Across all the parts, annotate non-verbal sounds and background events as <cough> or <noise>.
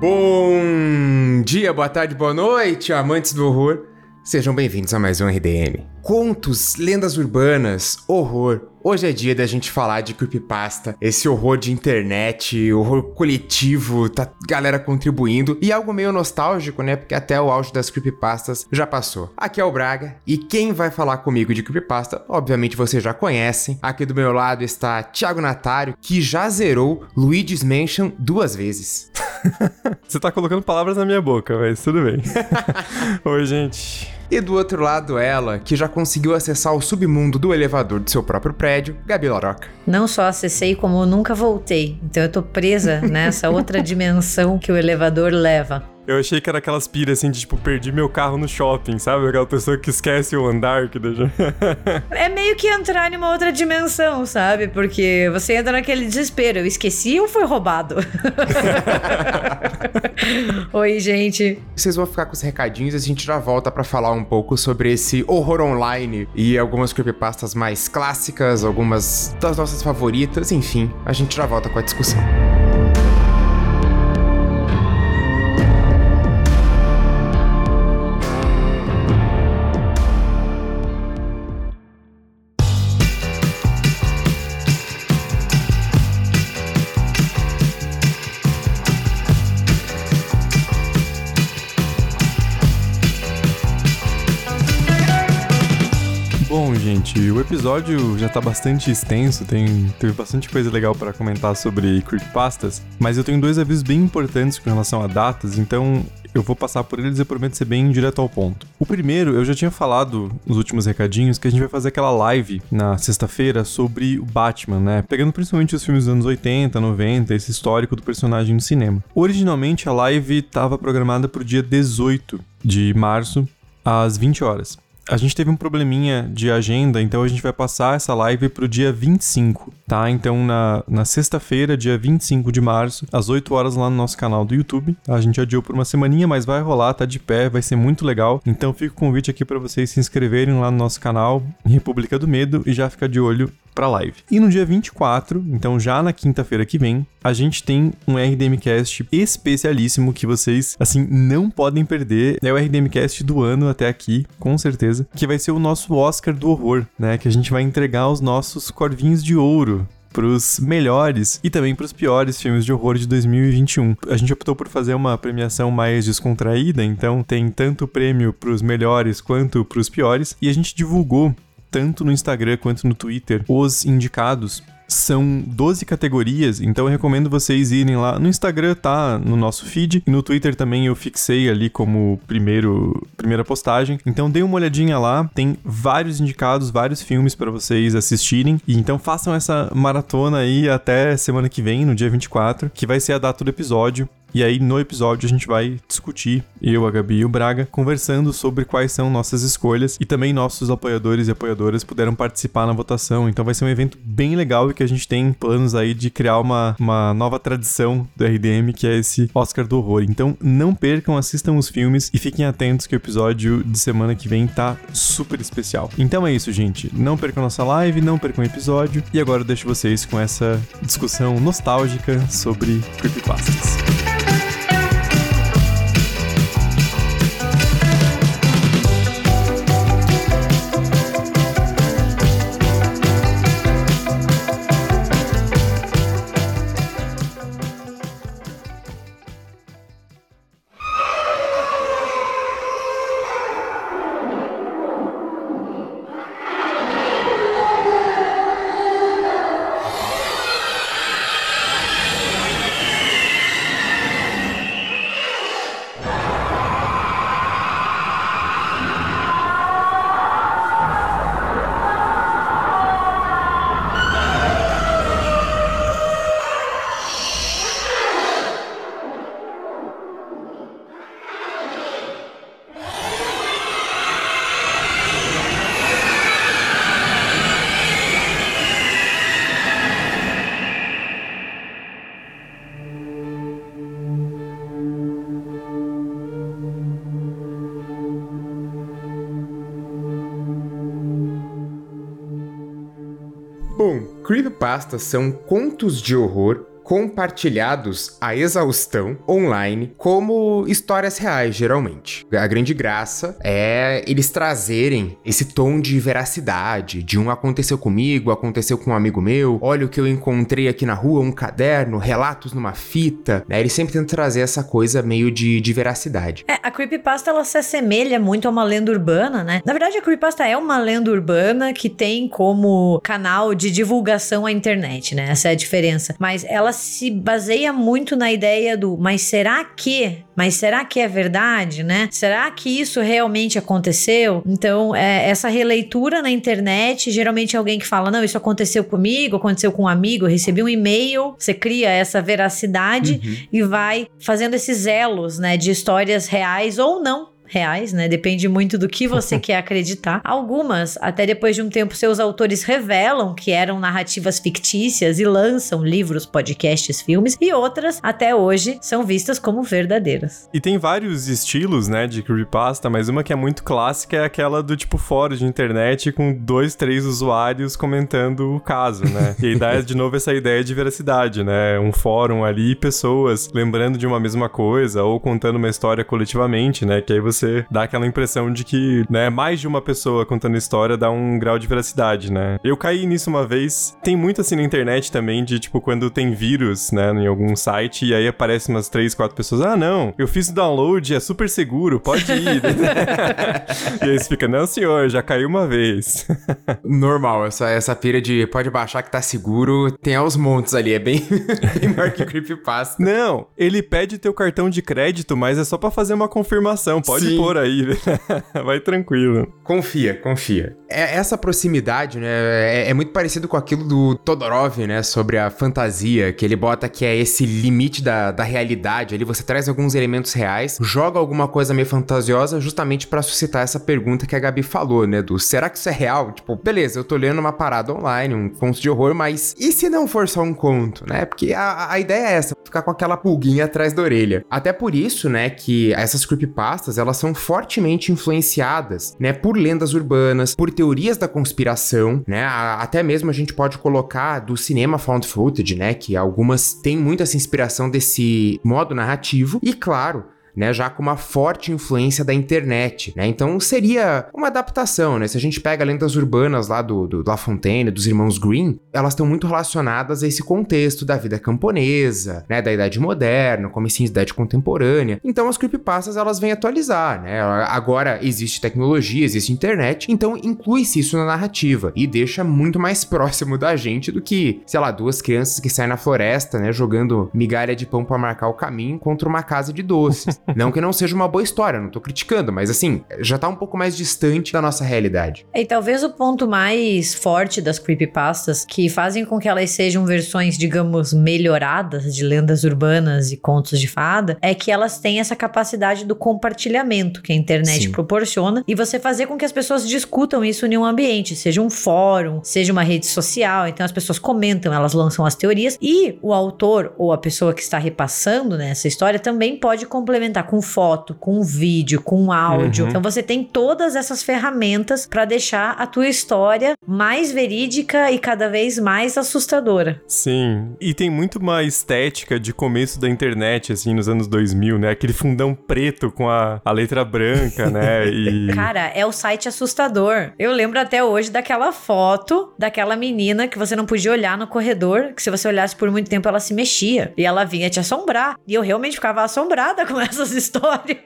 Bom dia, boa tarde, boa noite, amantes do horror. Sejam bem-vindos a mais um RDM. Contos, lendas urbanas, horror. Hoje é dia da gente falar de creepypasta, esse horror de internet, horror coletivo, tá galera contribuindo e algo meio nostálgico, né? Porque até o auge das creepypastas já passou. Aqui é o Braga e quem vai falar comigo de creepypasta, obviamente vocês já conhecem. Aqui do meu lado está Thiago Natário, que já zerou Luigi's Mansion duas vezes. <laughs> <laughs> Você tá colocando palavras na minha boca, mas tudo bem. <laughs> Oi, gente. E do outro lado, ela, que já conseguiu acessar o submundo do elevador do seu próprio prédio, Gabi Laroca. Não só acessei, como nunca voltei. Então eu tô presa nessa outra <laughs> dimensão que o elevador leva. Eu achei que era aquelas piras assim de tipo, perdi meu carro no shopping, sabe? Aquela pessoa que esquece o andar que deixa. <laughs> é meio que entrar em uma outra dimensão, sabe? Porque você entra naquele desespero. Eu esqueci ou foi roubado? <laughs> Oi, gente. Vocês vão ficar com os recadinhos e a gente já volta para falar um pouco sobre esse horror online e algumas creepypastas mais clássicas, algumas das nossas favoritas, enfim, a gente já volta com a discussão. Episódio já tá bastante extenso, tem, teve bastante coisa legal para comentar sobre creepypastas, mas eu tenho dois avisos bem importantes com relação a datas, então eu vou passar por eles e prometo ser bem direto ao ponto. O primeiro, eu já tinha falado nos últimos recadinhos que a gente vai fazer aquela live na sexta-feira sobre o Batman, né? Pegando principalmente os filmes dos anos 80, 90, esse histórico do personagem no cinema. Originalmente a live estava programada para o dia 18 de março, às 20 horas a gente teve um probleminha de agenda, então a gente vai passar essa live pro dia 25, tá? Então na, na sexta-feira, dia 25 de março, às 8 horas lá no nosso canal do YouTube. A gente adiou por uma semaninha, mas vai rolar, tá de pé, vai ser muito legal. Então fica o convite aqui para vocês se inscreverem lá no nosso canal República do Medo e já ficar de olho para live. E no dia 24, então já na quinta-feira que vem, a gente tem um RDMcast especialíssimo que vocês assim não podem perder. É o RDMcast do ano até aqui, com certeza, que vai ser o nosso Oscar do horror, né, que a gente vai entregar os nossos corvinhos de ouro pros melhores e também pros piores filmes de horror de 2021. A gente optou por fazer uma premiação mais descontraída, então tem tanto prêmio pros melhores quanto pros piores, e a gente divulgou tanto no Instagram quanto no Twitter, os indicados são 12 categorias, então eu recomendo vocês irem lá. No Instagram tá no nosso feed, e no Twitter também eu fixei ali como primeiro primeira postagem. Então dê uma olhadinha lá, tem vários indicados, vários filmes para vocês assistirem. E então façam essa maratona aí até semana que vem, no dia 24, que vai ser a data do episódio. E aí, no episódio, a gente vai discutir, eu, a Gabi e o Braga, conversando sobre quais são nossas escolhas e também nossos apoiadores e apoiadoras puderam participar na votação. Então vai ser um evento bem legal e que a gente tem planos aí de criar uma, uma nova tradição do RDM, que é esse Oscar do Horror. Então não percam, assistam os filmes e fiquem atentos que o episódio de semana que vem tá super especial. Então é isso, gente. Não percam nossa live, não percam o episódio. E agora eu deixo vocês com essa discussão nostálgica sobre creepypastas. São contos de horror compartilhados a exaustão online como histórias reais, geralmente. A grande graça é eles trazerem esse tom de veracidade, de um aconteceu comigo, aconteceu com um amigo meu, olha o que eu encontrei aqui na rua, um caderno, relatos numa fita, né? Eles sempre tentam trazer essa coisa meio de, de veracidade. É, a creepypasta ela se assemelha muito a uma lenda urbana, né? Na verdade, a creepypasta é uma lenda urbana que tem como canal de divulgação a internet, né? Essa é a diferença. Mas ela se baseia muito na ideia do, mas será que? Mas será que é verdade, né? Será que isso realmente aconteceu? Então, é, essa releitura na internet, geralmente alguém que fala, não, isso aconteceu comigo, aconteceu com um amigo, eu recebi um e-mail, você cria essa veracidade uhum. e vai fazendo esses elos, né, de histórias reais ou não reais, né? Depende muito do que você <laughs> quer acreditar. Algumas, até depois de um tempo, seus autores revelam que eram narrativas fictícias e lançam livros, podcasts, filmes, e outras, até hoje, são vistas como verdadeiras. E tem vários estilos, né, de creepypasta, mas uma que é muito clássica é aquela do tipo fórum de internet com dois, três usuários comentando o caso, né? E aí dá de novo essa ideia de veracidade, né? Um fórum ali, pessoas lembrando de uma mesma coisa ou contando uma história coletivamente, né? Que aí você você dá aquela impressão de que, né, mais de uma pessoa contando história dá um grau de veracidade, né? Eu caí nisso uma vez. Tem muito assim na internet também de, tipo, quando tem vírus, né, em algum site e aí aparece umas três, quatro pessoas. Ah, não, eu fiz o download, é super seguro, pode ir. <laughs> e aí você fica, não, senhor, já caiu uma vez. <laughs> Normal, essa, essa pira de pode baixar que tá seguro, tem aos montes ali, é bem, <laughs> bem maior que creepypasta. Não, ele pede teu cartão de crédito, mas é só para fazer uma confirmação, pode Sim. por aí. <laughs> Vai tranquilo. Confia, confia. É, essa proximidade, né, é, é, muito parecido com aquilo do Todorov, né, sobre a fantasia, que ele bota que é esse limite da, da realidade. Ali você traz alguns elementos reais, joga alguma coisa meio fantasiosa justamente para suscitar essa pergunta que a Gabi falou, né, do será que isso é real? Tipo, beleza, eu tô lendo uma parada online, um conto de horror, mas e se não for só um conto, né? Porque a, a ideia é essa, ficar com aquela pulguinha atrás da orelha. Até por isso, né, que essas creepypastas, elas são fortemente influenciadas, né, por lendas urbanas, por teorias da conspiração, né, até mesmo a gente pode colocar do cinema found footage, né, que algumas têm muito essa inspiração desse modo narrativo, e claro, né, já com uma forte influência da internet, né? Então seria uma adaptação, né? Se a gente pega lendas urbanas lá do, do La Fontaine, dos irmãos Green, elas estão muito relacionadas a esse contexto da vida camponesa, né, da idade moderna, comecinho da idade contemporânea. Então as creepypastas elas vêm atualizar, né? Agora existe tecnologia, existe internet, então inclui-se isso na narrativa e deixa muito mais <laughs> próximo da gente do que, sei lá, duas crianças que saem na floresta, né, jogando migalha de pão para marcar o caminho contra uma casa de doces. <laughs> não que não seja uma boa história, não tô criticando, mas assim, já tá um pouco mais distante da nossa realidade. E talvez o ponto mais forte das creepypastas, que fazem com que elas sejam versões, digamos, melhoradas de lendas urbanas e contos de fada, é que elas têm essa capacidade do compartilhamento que a internet Sim. proporciona e você fazer com que as pessoas discutam isso em um ambiente, seja um fórum, seja uma rede social, então as pessoas comentam, elas lançam as teorias e o autor ou a pessoa que está repassando né, essa história também pode complementar complementar com foto, com vídeo, com áudio. Uhum. Então você tem todas essas ferramentas para deixar a tua história mais verídica e cada vez mais assustadora. Sim, e tem muito uma estética de começo da internet, assim, nos anos 2000, né? Aquele fundão preto com a, a letra branca, né? E... <laughs> Cara, é o site assustador. Eu lembro até hoje daquela foto daquela menina que você não podia olhar no corredor, que se você olhasse por muito tempo ela se mexia e ela vinha te assombrar. E eu realmente ficava assombrada <laughs> com essa essas histórias.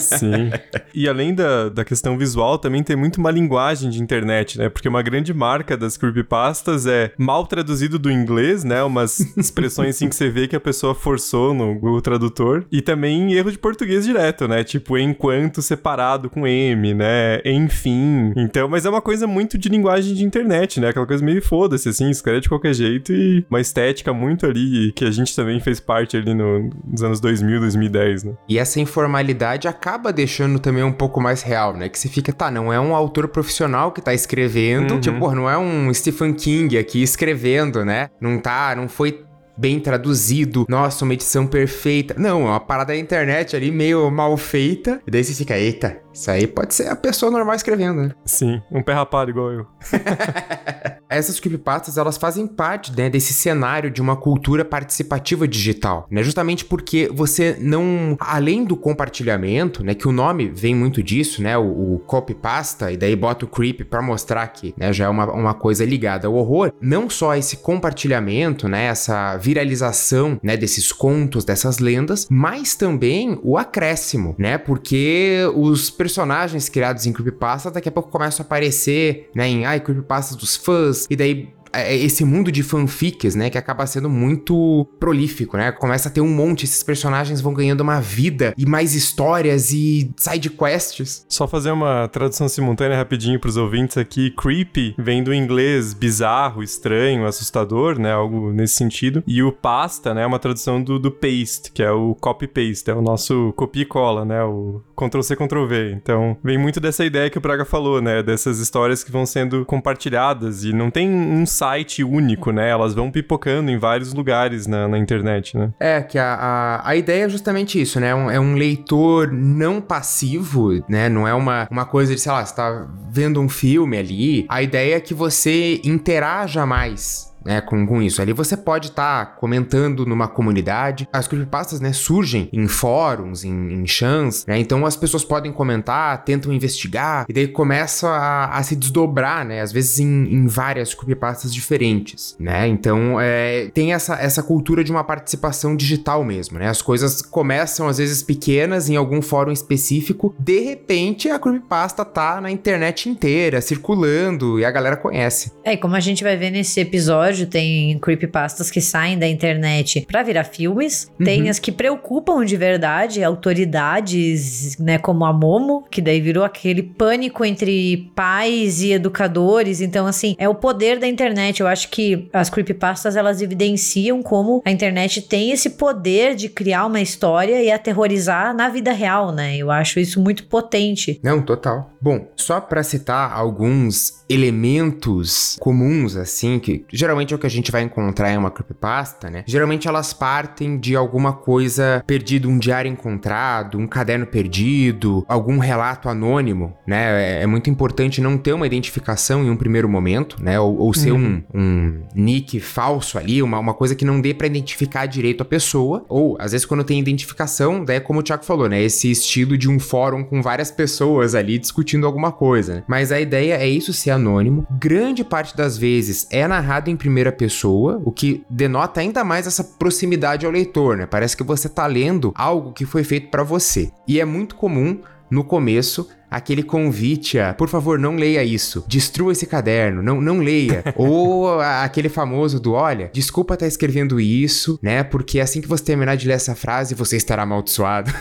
Sim. E além da, da questão visual, também tem muito uma linguagem de internet, né? Porque uma grande marca das creepypastas é mal traduzido do inglês, né? Umas expressões assim que você vê que a pessoa forçou no Google Tradutor. E também erro de português direto, né? Tipo, enquanto separado com M, né? Enfim. Então, mas é uma coisa muito de linguagem de internet, né? Aquela coisa meio foda-se, assim, escreve de qualquer jeito e uma estética muito ali que a gente também fez parte ali no, nos anos 2000, 2010, né? E essa informalidade acaba deixando também um pouco mais real, né? Que você fica, tá, não é um autor profissional que tá escrevendo, uhum. tipo, não é um Stephen King aqui escrevendo, né? Não tá, não foi bem traduzido, nossa, uma edição perfeita. Não, é uma parada da internet ali meio mal feita. E daí você fica, eita, isso aí pode ser a pessoa normal escrevendo, né? Sim, um pé rapado igual eu. <laughs> essas creepypastas elas fazem parte né, desse cenário de uma cultura participativa digital, né? Justamente porque você não, além do compartilhamento, né, que o nome vem muito disso, né, o, o copypasta e daí bota o creep para mostrar que, né, já é uma, uma coisa ligada ao horror. Não só esse compartilhamento, né, essa viralização, né, desses contos, dessas lendas, mas também o acréscimo, né? Porque os personagens criados em creepypasta daqui a pouco começam a aparecer, né, em ai, creepypastas dos fãs, e daí esse mundo de fanfics, né, que acaba sendo muito prolífico, né? Começa a ter um monte, esses personagens vão ganhando uma vida e mais histórias e side quests. Só fazer uma tradução simultânea rapidinho para os ouvintes aqui. Creepy vem do inglês bizarro, estranho, assustador, né, algo nesse sentido. E o pasta, né, é uma tradução do, do paste, que é o copy paste, é o nosso copia e cola, né, o Ctrl C Ctrl V. Então, vem muito dessa ideia que o Praga falou, né, dessas histórias que vão sendo compartilhadas e não tem um site único, né? Elas vão pipocando em vários lugares na, na internet, né? É, que a, a, a, ideia é justamente isso, né? Um, é um leitor não passivo, né? Não é uma, uma coisa de, sei lá, você tá vendo um filme ali. A ideia é que você interaja mais né, com, com isso. Ali você pode estar tá comentando numa comunidade. As creepypastas, né, surgem em fóruns, em, em chans, né, então as pessoas podem comentar, tentam investigar, e daí começa a, a se desdobrar, né, às vezes em, em várias creepypastas diferentes, né, então é, tem essa, essa cultura de uma participação digital mesmo, né, as coisas começam às vezes pequenas em algum fórum específico, de repente a creepypasta tá na internet inteira, circulando, e a galera conhece. É, como a gente vai ver nesse episódio, episódio tem creepypastas que saem da internet para virar filmes. Uhum. Tem as que preocupam de verdade autoridades, né, como a Momo, que daí virou aquele pânico entre pais e educadores. Então, assim, é o poder da internet. Eu acho que as creepypastas elas evidenciam como a internet tem esse poder de criar uma história e aterrorizar na vida real, né? Eu acho isso muito potente. Não, total. Bom, só para citar alguns elementos comuns, assim, que geralmente é o que a gente vai encontrar em uma creepypasta, né? Geralmente elas partem de alguma coisa perdida, um diário encontrado, um caderno perdido, algum relato anônimo, né? É, é muito importante não ter uma identificação em um primeiro momento, né? Ou, ou ser uhum. um, um, nick falso ali, uma, uma coisa que não dê para identificar direito a pessoa. Ou, às vezes, quando tem identificação, daí é como o Thiago falou, né? Esse estilo de um fórum com várias pessoas ali discutindo alguma coisa, né? Mas a ideia é isso ser anônimo. Grande parte das vezes é narrado em primeira pessoa, o que denota ainda mais essa proximidade ao leitor, né? Parece que você tá lendo algo que foi feito para você. E é muito comum no começo aquele convite a, por favor, não leia isso, destrua esse caderno, não, não leia. <laughs> Ou aquele famoso do, olha, desculpa estar tá escrevendo isso, né? Porque assim que você terminar de ler essa frase, você estará amaldiçoado.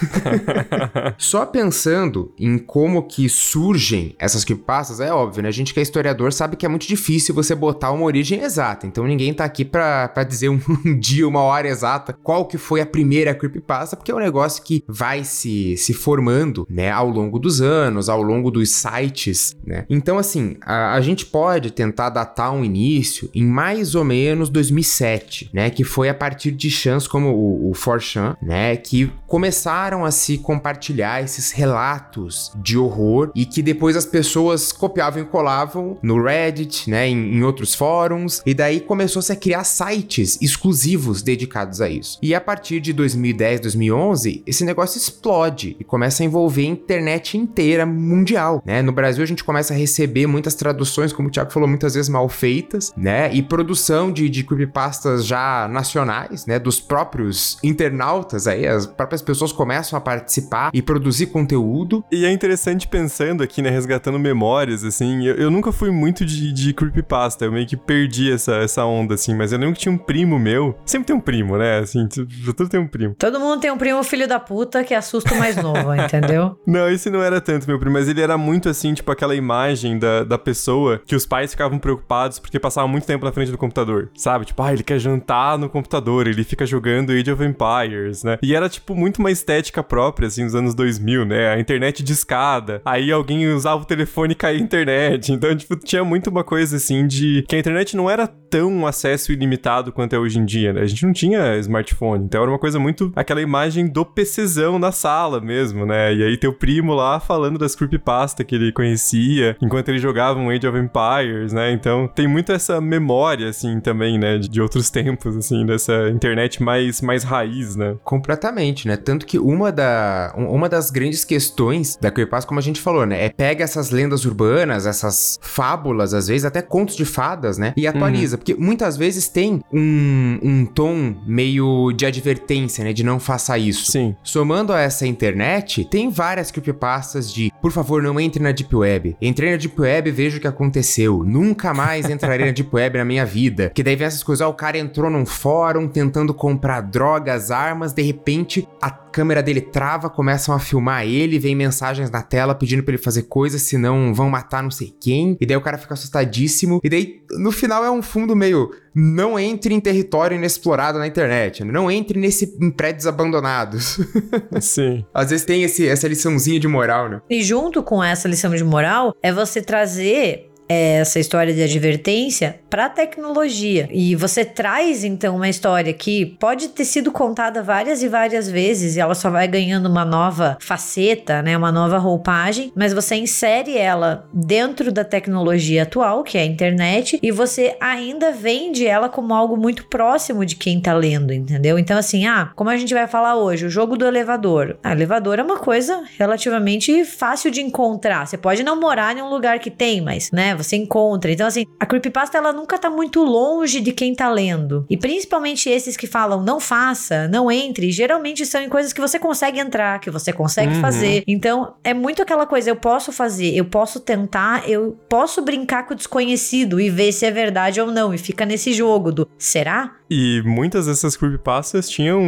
<laughs> Só pensando em como que surgem essas creepypastas, é óbvio, né? A gente que é historiador sabe que é muito difícil você botar uma origem exata. Então ninguém tá aqui pra, pra dizer um, um <laughs> dia, uma hora exata, qual que foi a primeira creepypasta, porque é um negócio que vai se, se formando, né, ao longo dos anos anos, ao longo dos sites, né? Então, assim, a, a gente pode tentar datar um início em mais ou menos 2007, né? Que foi a partir de chans como o, o 4chan, né? Que começaram a se compartilhar esses relatos de horror e que depois as pessoas copiavam e colavam no Reddit, né? Em, em outros fóruns, e daí começou-se a criar sites exclusivos dedicados a isso. E a partir de 2010, 2011, esse negócio explode e começa a envolver a internet inteira mundial, né? No Brasil a gente começa a receber muitas traduções, como o Thiago falou, muitas vezes mal feitas, né? E produção de, de creepypastas já nacionais, né? Dos próprios internautas aí, as próprias pessoas começam a participar e produzir conteúdo. E é interessante pensando aqui, né? Resgatando memórias, assim, eu, eu nunca fui muito de, de creepypasta, eu meio que perdi essa, essa onda, assim, mas eu lembro que tinha um primo meu, sempre tem um primo, né? Assim, tudo tem um primo. Todo mundo tem um primo filho da puta que assusta o mais novo, <laughs> entendeu? Não, esse não era tanto meu meu primo, mas ele era muito assim, tipo aquela imagem da, da pessoa que os pais ficavam preocupados porque passava muito tempo na frente do computador, sabe? Tipo, ah, ele quer jantar no computador, ele fica jogando Age of Empires, né? E era, tipo, muito uma estética própria, assim, nos anos 2000, né? A internet de escada, aí alguém usava o telefone e caía a internet. Então, tipo, tinha muito uma coisa, assim, de que a internet não era tão acesso ilimitado quanto é hoje em dia, né? A gente não tinha smartphone, então era uma coisa muito aquela imagem do PCzão na sala mesmo, né? E aí teu primo lá falando das creepypasta que ele conhecia enquanto ele jogava um Age of Empires, né? Então tem muito essa memória, assim, também, né? De, de outros <laughs> tempos, assim, dessa internet mais, mais raiz, né? Completamente, né? Tanto que uma, da, uma das grandes questões da creepypasta, como a gente falou, né? É pega essas lendas urbanas, essas fábulas, às vezes até contos de fadas, né? E atualiza. Uhum. Porque muitas vezes tem um, um tom meio de advertência, né? De não faça isso. Sim. Somando a essa internet, tem várias creepypastas de por favor, não entre na Deep Web. Entrei na Deep Web e vejo o que aconteceu. Nunca mais entrarei na Deep Web na minha vida. Que daí vem essas coisas, ó, o cara entrou num fórum tentando comprar drogas, armas, de repente a câmera dele trava, começam a filmar ele, vem mensagens na tela pedindo para ele fazer coisas, senão vão matar não sei quem. E daí o cara fica assustadíssimo. E daí, no final, é um fundo meio. Não entre em território inexplorado na internet. Né? Não entre nesse em prédios abandonados. <laughs> Sim. Às vezes tem esse, essa liçãozinha de moral, né? E junto com essa lição de moral, é você trazer essa história de advertência para a tecnologia. E você traz então uma história que pode ter sido contada várias e várias vezes e ela só vai ganhando uma nova faceta, né, uma nova roupagem, mas você insere ela dentro da tecnologia atual, que é a internet, e você ainda vende ela como algo muito próximo de quem tá lendo, entendeu? Então assim, ah, como a gente vai falar hoje, o jogo do elevador. Ah, elevador é uma coisa relativamente fácil de encontrar. Você pode não morar em um lugar que tem, mas, né, você encontra. Então, assim, a creepypasta ela nunca tá muito longe de quem tá lendo. E principalmente esses que falam não faça, não entre, geralmente são em coisas que você consegue entrar, que você consegue uhum. fazer. Então, é muito aquela coisa, eu posso fazer, eu posso tentar, eu posso brincar com o desconhecido e ver se é verdade ou não. E fica nesse jogo do será? E muitas dessas creepypastas tinham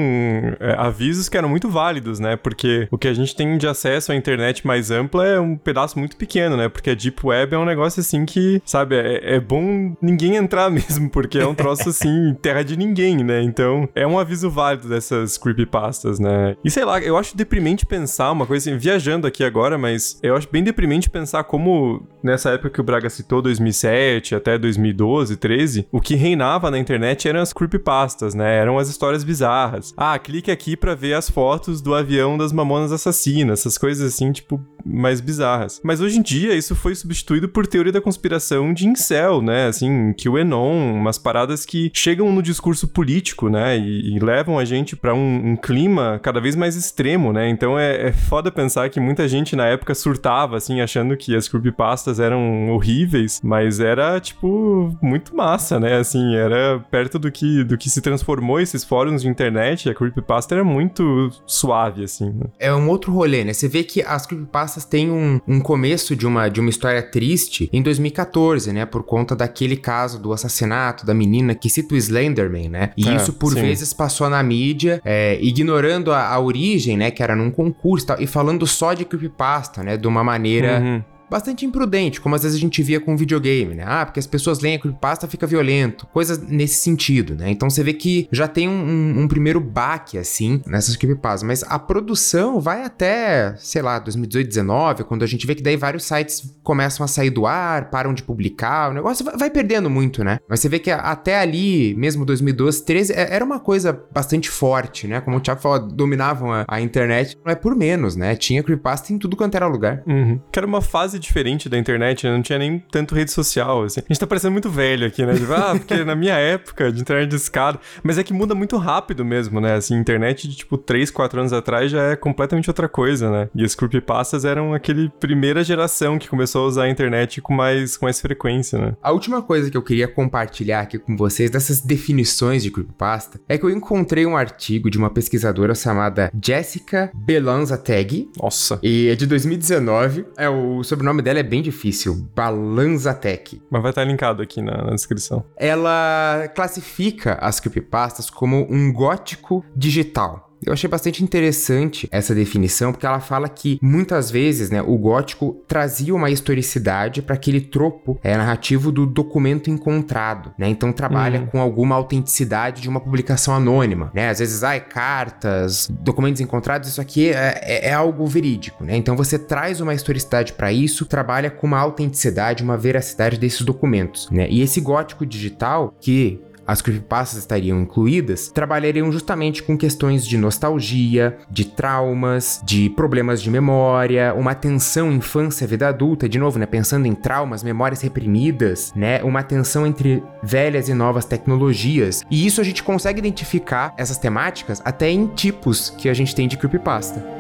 é, avisos que eram muito válidos, né? Porque o que a gente tem de acesso à internet mais ampla é um pedaço muito pequeno, né? Porque a Deep Web é um negócio assim que, sabe, é, é bom ninguém entrar <laughs> mesmo, porque é um troço assim, <laughs> terra de ninguém, né? Então é um aviso válido dessas creepypastas, né? E sei lá, eu acho deprimente pensar uma coisa assim, viajando aqui agora, mas eu acho bem deprimente pensar como nessa época que o Braga citou, 2007 até 2012, 13, o que reinava na internet eram as creepypastas, né? Eram as histórias bizarras. Ah, clique aqui para ver as fotos do avião das mamonas assassinas, essas coisas assim, tipo, mais bizarras. Mas hoje em dia isso foi substituído por teoria da conspiração de incel, né? Assim, QAnon, umas paradas que chegam no discurso político, né? E, e levam a gente para um, um, clima cada vez mais extremo, né? Então é, é foda pensar que muita gente na época surtava, assim, achando que as creepypastas eram horríveis, mas era, tipo, muito massa, né? Assim, era perto do que do que se transformou esses fóruns de internet, a creepypasta era muito suave, assim. Né? É um outro rolê, né? Você vê que as creepypastas têm um, um começo de uma, de uma história triste em 2014, né? Por conta daquele caso do assassinato da menina que cita o Slenderman, né? E é, isso, por sim. vezes, passou na mídia, é, ignorando a, a, origem, né? Que era num concurso e tal, e falando só de creepypasta, né? De uma maneira... Uhum bastante imprudente, como às vezes a gente via com videogame, né? Ah, porque as pessoas leem a creepypasta, fica violento. Coisas nesse sentido, né? Então você vê que já tem um, um, um primeiro baque, assim, nessas creepypastas. Mas a produção vai até, sei lá, 2018, 2019, quando a gente vê que daí vários sites começam a sair do ar, param de publicar, o negócio vai, perdendo muito, né? Mas você vê que até ali, mesmo 2012, 13, era uma coisa bastante forte, né? Como o Thiago falou, dominavam a, a internet. Não é por menos, né? Tinha creepypasta em tudo quanto era lugar. Uhum. Que era uma fase fase diferente da internet, né? Não tinha nem tanto rede social, assim. A gente tá parecendo muito velho aqui, né? Tipo, ah, porque na minha época de internet de escada. Mas é que muda muito rápido mesmo, né? Assim, internet de tipo 3, 4 anos atrás já é completamente outra coisa, né? E as creepypastas eram aquele primeira geração que começou a usar a internet com mais, com mais frequência, né? A última coisa que eu queria compartilhar aqui com vocês dessas definições de creepypasta é que eu encontrei um artigo de uma pesquisadora chamada Jessica Belanza Tag. Nossa. E é de 2019. É o sobrenome nome dela é bem difícil, Balanzatec. Mas vai estar linkado aqui na, na, descrição. Ela classifica as creepypastas como um gótico digital. Eu achei bastante interessante essa definição, porque ela fala que muitas vezes, né, o gótico trazia uma historicidade para aquele tropo é, narrativo do documento encontrado, né? Então trabalha uhum. com alguma autenticidade de uma publicação anônima, né? Às vezes, ai, cartas, documentos encontrados, isso aqui é, é, é algo verídico, né? Então você traz uma historicidade para isso, trabalha com uma autenticidade, uma veracidade desses documentos, né? E esse gótico digital que as creepypastas estariam incluídas, trabalhariam justamente com questões de nostalgia, de traumas, de problemas de memória, uma tensão infância-vida adulta, de novo, né, pensando em traumas, memórias reprimidas, né, uma tensão entre velhas e novas tecnologias. E isso a gente consegue identificar essas temáticas até em tipos que a gente tem de creepypasta.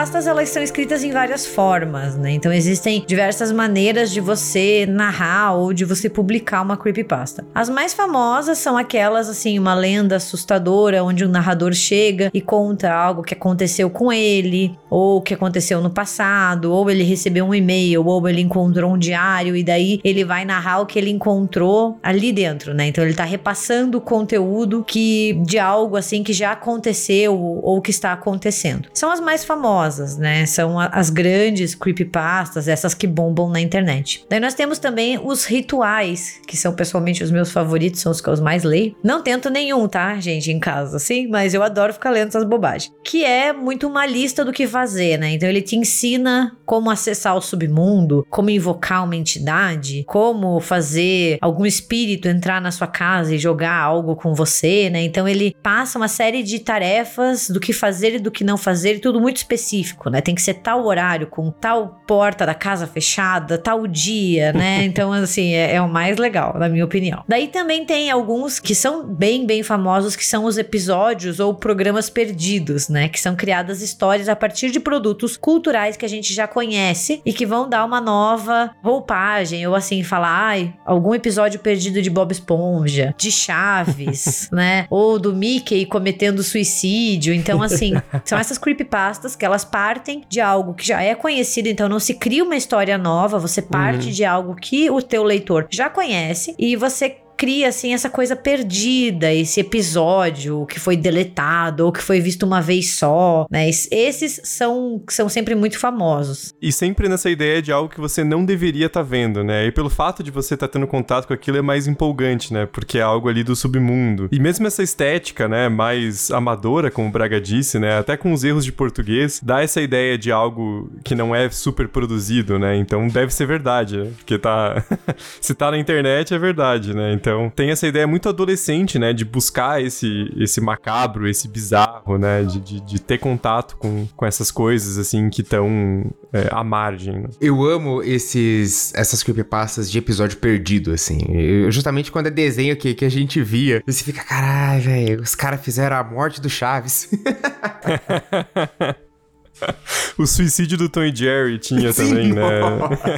Creepypastas elas são escritas em várias formas, né? Então existem diversas maneiras de você narrar ou de você publicar uma creepypasta. As mais famosas são aquelas assim, uma lenda assustadora onde o narrador chega e conta algo que aconteceu com ele, ou que aconteceu no passado, ou ele recebeu um e-mail, ou ele encontrou um diário e daí ele vai narrar o que ele encontrou ali dentro, né? Então ele tá repassando o conteúdo que de algo assim que já aconteceu ou que está acontecendo. São as mais famosas famosas, né? São as grandes creepypastas, essas que bombam na internet. Daí nós temos também os rituais, que são pessoalmente os meus favoritos, são os que eu mais leio. Não tento nenhum, tá, gente, em casa, assim, mas eu adoro ficar lendo essas bobagens. Que é muito uma lista do que fazer, né? Então ele te ensina como acessar o submundo, como invocar uma entidade, como fazer algum espírito entrar na sua casa e jogar algo com você, né? Então ele passa uma série de tarefas do que fazer e do que não fazer, tudo muito específico específico, né? Tem que ser tal horário, com tal porta da casa fechada, tal dia, né? <laughs> Então, assim, é, é o mais legal, na minha opinião. Daí também tem alguns que são bem, bem famosos, que são os episódios ou programas perdidos, né? Que são criadas histórias a partir de produtos culturais que a gente já conhece e que vão dar uma nova roupagem, ou assim, falar, ai, algum episódio perdido de Bob Esponja, de Chaves, <laughs> né? Ou do Mickey cometendo suicídio. Então, assim, <laughs> são essas creepypastas que elas partem de algo que já é conhecido, então não se cria uma história nova, você parte uhum. de algo que o teu leitor já conhece e você cria assim essa coisa perdida, esse episódio que foi deletado ou que foi visto uma vez só, né? Esses são, são sempre muito famosos. E sempre nessa ideia de algo que você não deveria estar tá vendo, né? E pelo fato de você estar tá tendo contato com aquilo é mais empolgante, né? Porque é algo ali do submundo. E mesmo essa estética, né, mais amadora, como o Braga disse, né, até com os erros de português, dá essa ideia de algo que não é super produzido, né? Então deve ser verdade, né? Porque tá <laughs> se tá na internet é verdade, né? Então então tem essa ideia muito adolescente, né? De buscar esse, esse macabro, esse bizarro, né? De, de, de ter contato com, com essas coisas, assim, que estão é, à margem. Né? Eu amo esses, essas creepypastas de episódio perdido, assim. Eu, justamente quando é desenho que, que a gente via, você fica, caralho, velho, os caras fizeram a morte do Chaves. <laughs> o suicídio do Tom e Jerry tinha Sim, também, né?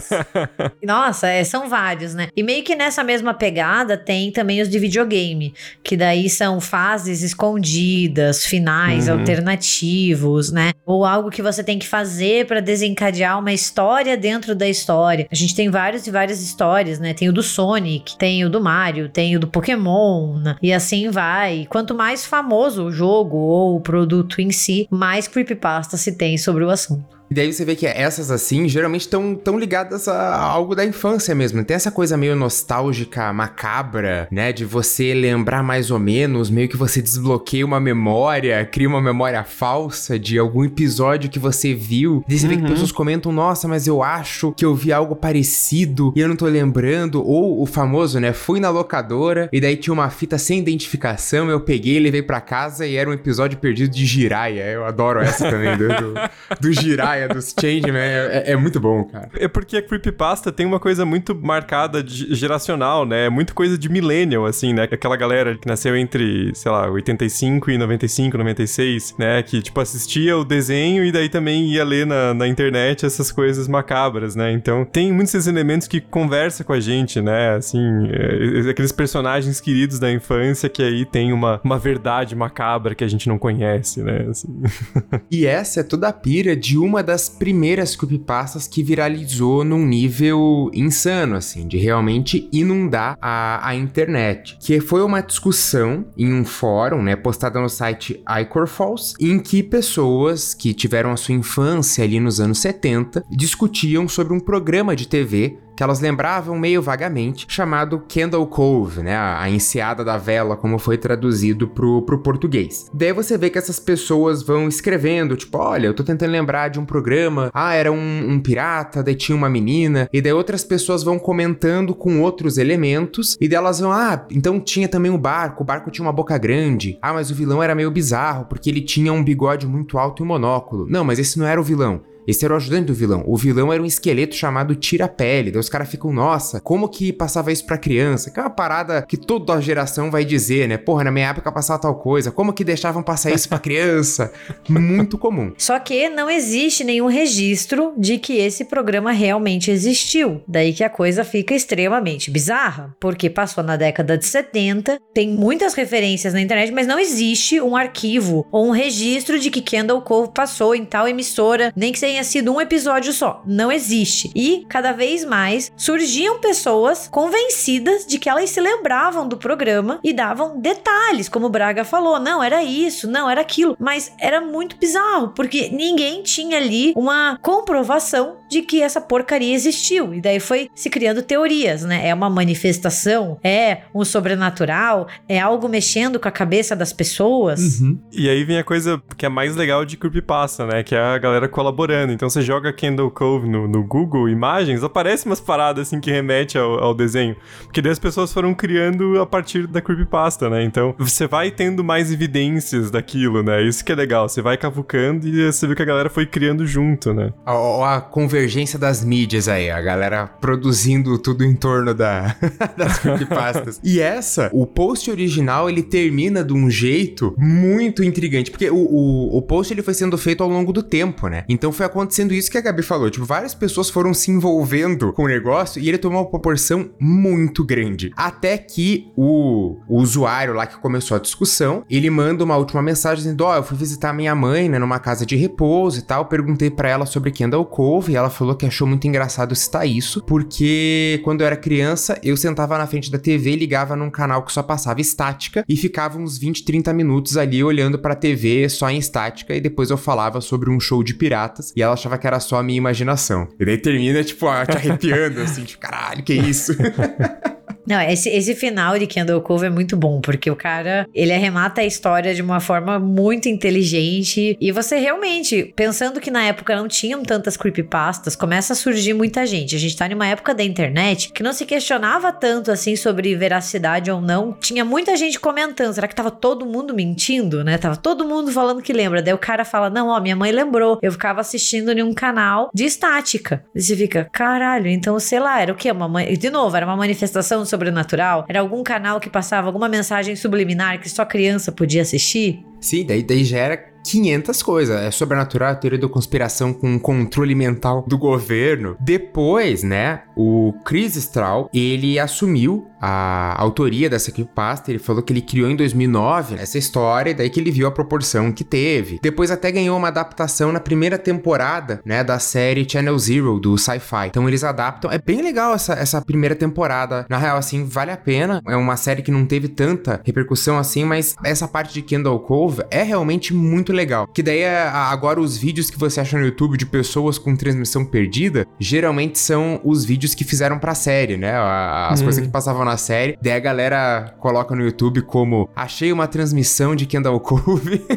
<laughs> Nossa, é, são vários, né? E meio que nessa mesma pegada tem também os de videogame, que daí são fases escondidas, finais uhum. alternativos, né? Ou algo que você tem que fazer para desencadear uma história dentro da história. A gente tem vários e várias histórias, né? Tem o do Sonic, tem o do Mario, tem o do Pokémon, né? e assim vai. Quanto mais famoso o jogo ou o produto em si, mais creepypasta se tem sobre o assunto. E daí você vê que essas assim, geralmente estão tão ligadas a algo da infância mesmo. Tem essa coisa meio nostálgica, macabra, né? De você lembrar mais ou menos, meio que você desbloqueia uma memória, cria uma memória falsa de algum episódio que você viu. E você uhum. vê que uhum. pessoas comentam, nossa, mas eu acho que eu vi algo parecido e eu não tô lembrando. Ou o famoso, né? Fui na locadora e daí tinha uma fita sem identificação, eu peguei, levei para casa e era um episódio perdido de Jiraya. Eu adoro essa também, do, do, do Jiraya saia dos Changeman é, é, é, muito bom, cara. É porque a Creepypasta tem uma coisa muito marcada de, geracional, né? É muito coisa de millennial, assim, né? Aquela galera que nasceu entre, sei lá, 85 e 95, 96, né? Que, tipo, assistia o desenho e daí também ia ler na, na internet essas coisas macabras, né? Então, tem muitos esses elementos que conversa com a gente, né? Assim, é, aqueles personagens queridos da infância que aí tem uma, uma verdade macabra que a gente não conhece, né? Assim. <laughs> e essa é toda a pira de uma das primeiras creepypastas que viralizou num nível insano, assim, de realmente inundar a, a internet. Que foi uma discussão em um fórum, né, postada no site Icorfalls, em que pessoas que tiveram a sua infância ali nos anos 70 discutiam sobre um programa de TV que elas lembravam meio vagamente, chamado Candle Cove, né? A, enseada da vela, como foi traduzido pro, pro português. Daí você vê que essas pessoas vão escrevendo, tipo, olha, eu tô tentando lembrar de um programa, ah, era um, um pirata, daí tinha uma menina, e daí outras pessoas vão comentando com outros elementos, e daí elas vão, ah, então tinha também o um barco, o barco tinha uma boca grande, ah, mas o vilão era meio bizarro, porque ele tinha um bigode muito alto e um monóculo. Não, mas esse não era o vilão. Esse era o ajudante do vilão. O vilão era um esqueleto chamado Tira-Pele. Daí os caras ficam, nossa, como que passava isso pra criança? Que é uma parada que toda geração vai dizer, né? Porra, na minha época passava tal coisa. Como que deixavam passar isso pra criança? <laughs> Muito comum. Só que não existe nenhum registro de que esse programa realmente existiu. Daí que a coisa fica extremamente bizarra. Porque passou na década de 70, tem muitas referências na internet, mas não existe um arquivo ou um registro de que Kendall Cove passou em tal emissora, nem que seja tenha sido um episódio só. Não existe. E cada vez mais surgiam pessoas convencidas de que elas se lembravam do programa e davam detalhes, como o Braga falou. Não, era isso, não, era aquilo. Mas era muito bizarro, porque ninguém tinha ali uma comprovação de que essa porcaria existiu. E daí foi se criando teorias, né? É uma manifestação, é um sobrenatural, é algo mexendo com a cabeça das pessoas. Uhum. E aí vem a coisa que é mais legal de Creepypasta, né? Que é a galera colaborando então você joga Candle Cove no, no Google Imagens, aparece umas paradas assim que remete ao, ao, desenho. Porque daí as pessoas foram criando a partir da creepypasta, né? Então você vai tendo mais evidências daquilo, né? Isso que é legal. Você vai cavucando e você vê que a galera foi criando junto, né? A, a convergência das mídias aí, a galera produzindo tudo em torno da, <laughs> das creepypastas. e essa, o post original, ele termina de um jeito muito intrigante, porque o, o, o post ele foi sendo feito ao longo do tempo, né? Então foi acontecendo isso que a Gabi falou. Tipo, várias pessoas foram se envolvendo com o negócio e ele tomou uma proporção muito grande. Até que o, o usuário lá que começou a discussão, ele manda uma última mensagem dizendo: Ó, oh, eu fui visitar minha mãe, né, numa casa de repouso e tal. Perguntei para ela sobre Kendall Cove e ela falou que achou muito engraçado citar isso, porque quando eu era criança, eu sentava na frente da TV ligava num canal que só passava estática e ficava uns 20, 30 minutos ali olhando pra TV só em estática e depois eu falava sobre um show de piratas e ela achava que era só a minha imaginação. E daí termina, tipo, te arrepiando, assim, tipo, caralho, que isso? <laughs> Não, esse, esse final de Kendall Cove é muito bom, porque o cara, ele arremata a história de uma forma muito inteligente e você realmente, pensando que na época não tinham tantas creepypastas, começa a surgir muita gente. A gente tá numa época da internet que não se questionava tanto assim sobre veracidade ou não. Tinha muita gente comentando, será que tava todo mundo mentindo, né? Tava todo mundo falando que lembra. Daí o cara fala, não, ó, minha mãe lembrou. Eu ficava assistindo em um canal de estática. E você fica, caralho, então sei lá, era o quê? Uma. De novo, era uma manifestação sobrenatural? Era algum canal que passava alguma mensagem subliminar que só criança podia assistir? Sim, daí, daí já era 500 coisas. É sobrenatural, teoria da conspiração com controle mental do governo. Depois, né, o Chris Strahl, ele assumiu a autoria dessa creepypasta, ele falou que ele criou em 2009 essa história e daí que ele viu a proporção que teve. Depois até ganhou uma adaptação na primeira temporada, né, da série Channel Zero do Sci-Fi. Então eles adaptam. É bem legal essa, essa primeira temporada. Na real, assim, vale a pena. É uma série que não teve tanta repercussão assim, mas essa parte de Kendall Cove é realmente muito legal. Que daí é, agora os vídeos que você acha no YouTube de pessoas com transmissão perdida, geralmente são os vídeos que fizeram pra série, né? As hum. coisas que passavam na na série. Daí a galera coloca no YouTube como achei uma transmissão de Kendall Cove. <laughs>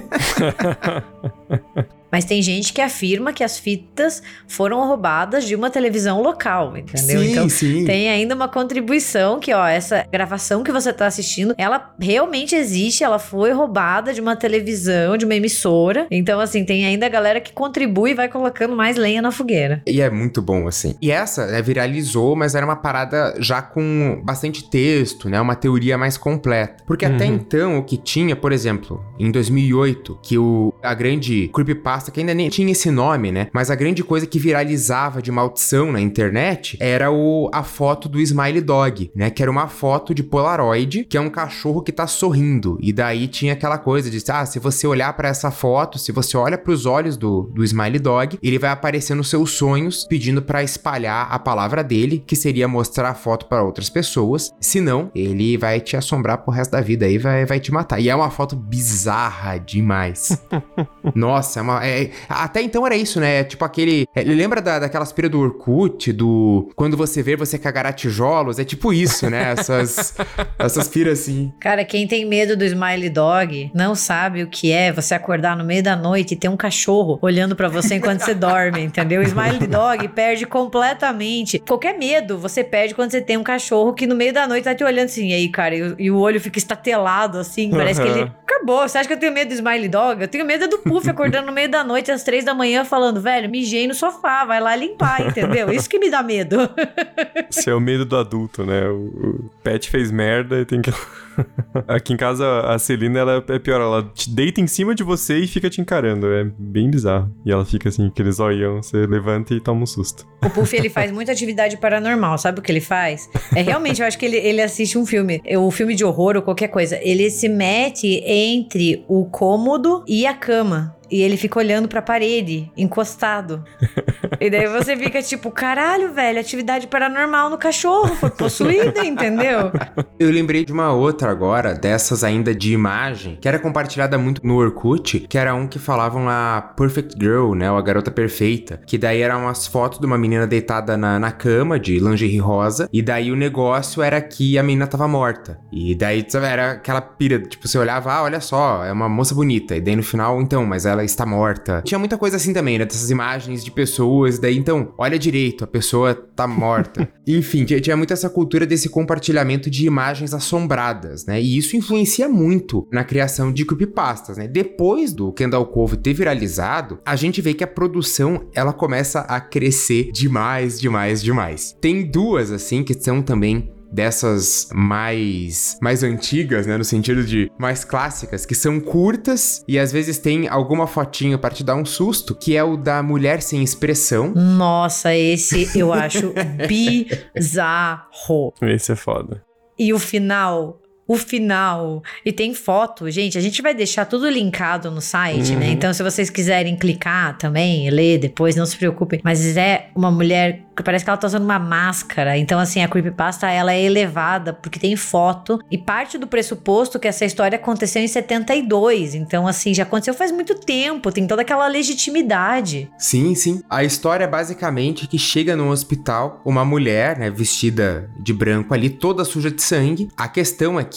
<laughs> Mas tem gente que afirma que as fitas foram roubadas de uma televisão local, entendeu? Sim, então sim. tem ainda uma contribuição que, ó, essa gravação que você tá assistindo, ela realmente existe, ela foi roubada de uma televisão, de uma emissora. Então, assim, tem ainda a galera que contribui e vai colocando mais lenha na fogueira. E é muito bom, assim. E essa né, viralizou, mas era uma parada já com bastante texto, né? Uma teoria mais completa. Porque até Uhum. então, o que tinha, por exemplo, em 2008, que o, a grande creepypasta, que ainda nem tinha esse nome, né? Mas a grande coisa que viralizava de maldição na internet era o, a foto do Smiley Dog, né? Que era uma foto de Polaroid, que é um cachorro que tá sorrindo. E daí tinha aquela coisa de, ah, se você olhar pra essa foto, se você olha pros olhos do, do Smiley Dog, ele vai aparecer nos seus sonhos pedindo pra espalhar a palavra dele, que seria mostrar a foto pra outras pessoas. Se não, ele vai te assombrar pro resto da vida aí, vai, vai te matar. E é uma foto bizarra demais. <laughs> Nossa, é uma, é- até então era isso, né? Tipo aquele. é, lembra da, daquela aspira do Orkut, do. Quando você vê, você cagará tijolos? É tipo isso, né? Essas. <laughs> essas piras assim. Cara, quem tem medo do Smiley Dog não sabe o que é você acordar no meio da noite e ter um cachorro olhando pra você enquanto você dorme, entendeu? O Smiley Dog perde completamente. Qualquer medo você perde quando você tem um cachorro que no meio da noite tá te olhando assim, e aí, cara, e, o- e o olho fica estatelado assim, parece que ele. Acabou. Você acha que eu tenho medo do Smiley Dog? Eu tenho medo do Puff acordando no meio da noite às três da manhã falando, velho, mijei no sofá, vai lá limpar, entendeu? Isso que me dá medo. <laughs> Esse é o medo do adulto, né? O, o pet fez merda e tem que. <laughs> Aqui em casa, a Celina, ela é pior. Ela te deita em cima de você e fica te encarando. É bem bizarro. E ela fica assim, aquele zoião. Você levanta e toma um susto. O Puff, ele faz <laughs> muita atividade paranormal. Sabe o que ele faz? É realmente, eu acho que ele, ele assiste um filme, o filme de horror ou qualquer coisa. Ele se mete entre o cômodo e a cama. E ele fica olhando pra parede, encostado. <laughs> e daí você fica tipo, caralho, velho, atividade paranormal no cachorro, foi possuída, entendeu? Eu lembrei de uma outra agora, dessas ainda de imagem, que era compartilhada muito no Orkut, que era um que falavam a Perfect Girl, né? Ou a garota perfeita. Que daí eram umas fotos de uma menina deitada na, na cama, de lingerie rosa. E daí o negócio era que a menina tava morta. E daí, sabe, era aquela pira, tipo, você olhava, ah, olha só, é uma moça bonita. E daí no final, então, mas ela está morta. Tinha muita coisa assim também, né? Dessas imagens de pessoas. Daí, então, olha direito, a pessoa tá morta. <laughs> Enfim, tinha, tinha muito essa cultura desse compartilhamento de imagens assombradas, né? E isso influencia muito na criação de creepypastas, né? Depois do Kendall Cove ter viralizado, a gente vê que a produção ela começa a crescer demais, demais, demais. Tem duas, assim, que são também dessas mais mais antigas, né, no sentido de mais clássicas, que são curtas e às vezes tem alguma fotinho para te dar um susto, que é o da mulher sem expressão. Nossa, esse eu acho <laughs> bizarro. Esse é foda. E o final. O final. E tem foto, gente. A gente vai deixar tudo linkado no site, né? Uhum. Então, se vocês quiserem clicar também e ler depois, não se preocupem. Mas é uma mulher que parece que ela tá usando uma máscara. Então, assim, a creepypasta ela é elevada porque tem foto. E parte do pressuposto que essa história aconteceu em 72. Então, assim, já aconteceu faz muito tempo. Tem toda aquela legitimidade. Sim, sim. A história é basicamente que chega num hospital uma mulher, né, vestida de branco ali, toda suja de sangue. A questão é que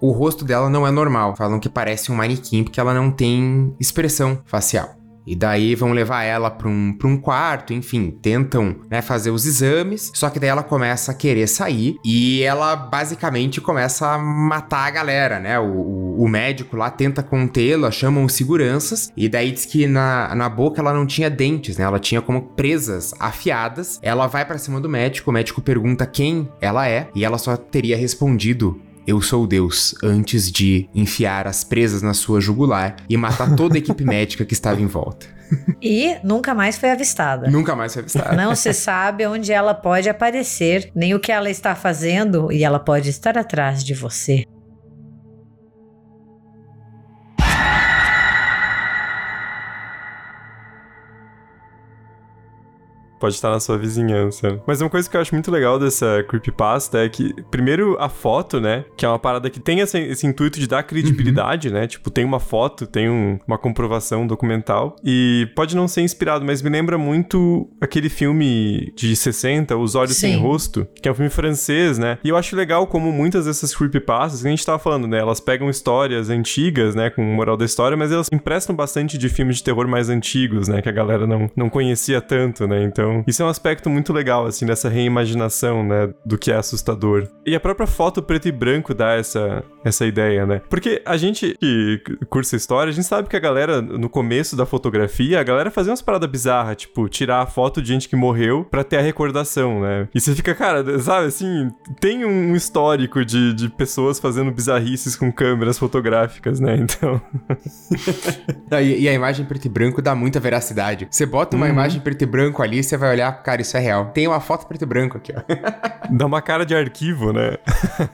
o rosto dela não é normal. Falam que parece um manequim porque ela não tem expressão facial. E daí vão levar ela pra um, um quarto, enfim, tentam né, fazer os exames. Só que daí ela começa a querer sair e ela basicamente começa a matar a galera, né? O, o, o médico lá tenta contê-la, chamam os seguranças. E daí diz que na, na boca ela não tinha dentes, né? Ela tinha como presas afiadas. Ela vai pra cima do médico, o médico pergunta quem ela é e ela só teria respondido eu sou Deus, antes de enfiar as presas na sua jugular e matar toda a <laughs> equipe médica que estava em volta. E nunca mais foi avistada. Nunca mais foi avistada. Não se sabe onde ela pode aparecer, nem o que ela está fazendo, e ela pode estar atrás de você. Pode estar na sua vizinhança. Mas uma coisa que eu acho muito legal dessa creepypasta é que, primeiro, a foto, né? Que é uma parada que tem esse, esse intuito de dar credibilidade, uhum. né? Tipo, tem uma foto, tem um, uma comprovação documental. E pode não ser inspirado, mas me lembra muito aquele filme de 60, Os Olhos Sim. Sem Rosto, que é um filme francês, né? E eu acho legal como muitas dessas creepypastas, que a gente tava falando, né? Elas pegam histórias antigas, né? Com o moral da história, mas elas emprestam bastante de filmes de terror mais antigos, né? Que a galera não, não conhecia tanto, né? Então, isso é um aspecto muito legal, assim, dessa reimaginação, né? Do que é assustador. E a própria foto preto e branco dá essa, essa ideia, né? Porque a gente que cursa história, a gente sabe que a galera, no começo da fotografia, a galera fazia umas paradas bizarras, tipo, tirar a foto de gente que morreu pra ter a recordação, né? E você fica, cara, sabe, assim, tem um histórico de, de pessoas fazendo bizarrices com câmeras fotográficas, né? Então. <laughs> e, e, a imagem preto e branco dá muita veracidade. Você bota uma uhum. imagem preto e branco ali, você vai olhar, cara, isso é real. Tem uma foto preto e branco aqui, ó. dá uma cara de arquivo, né?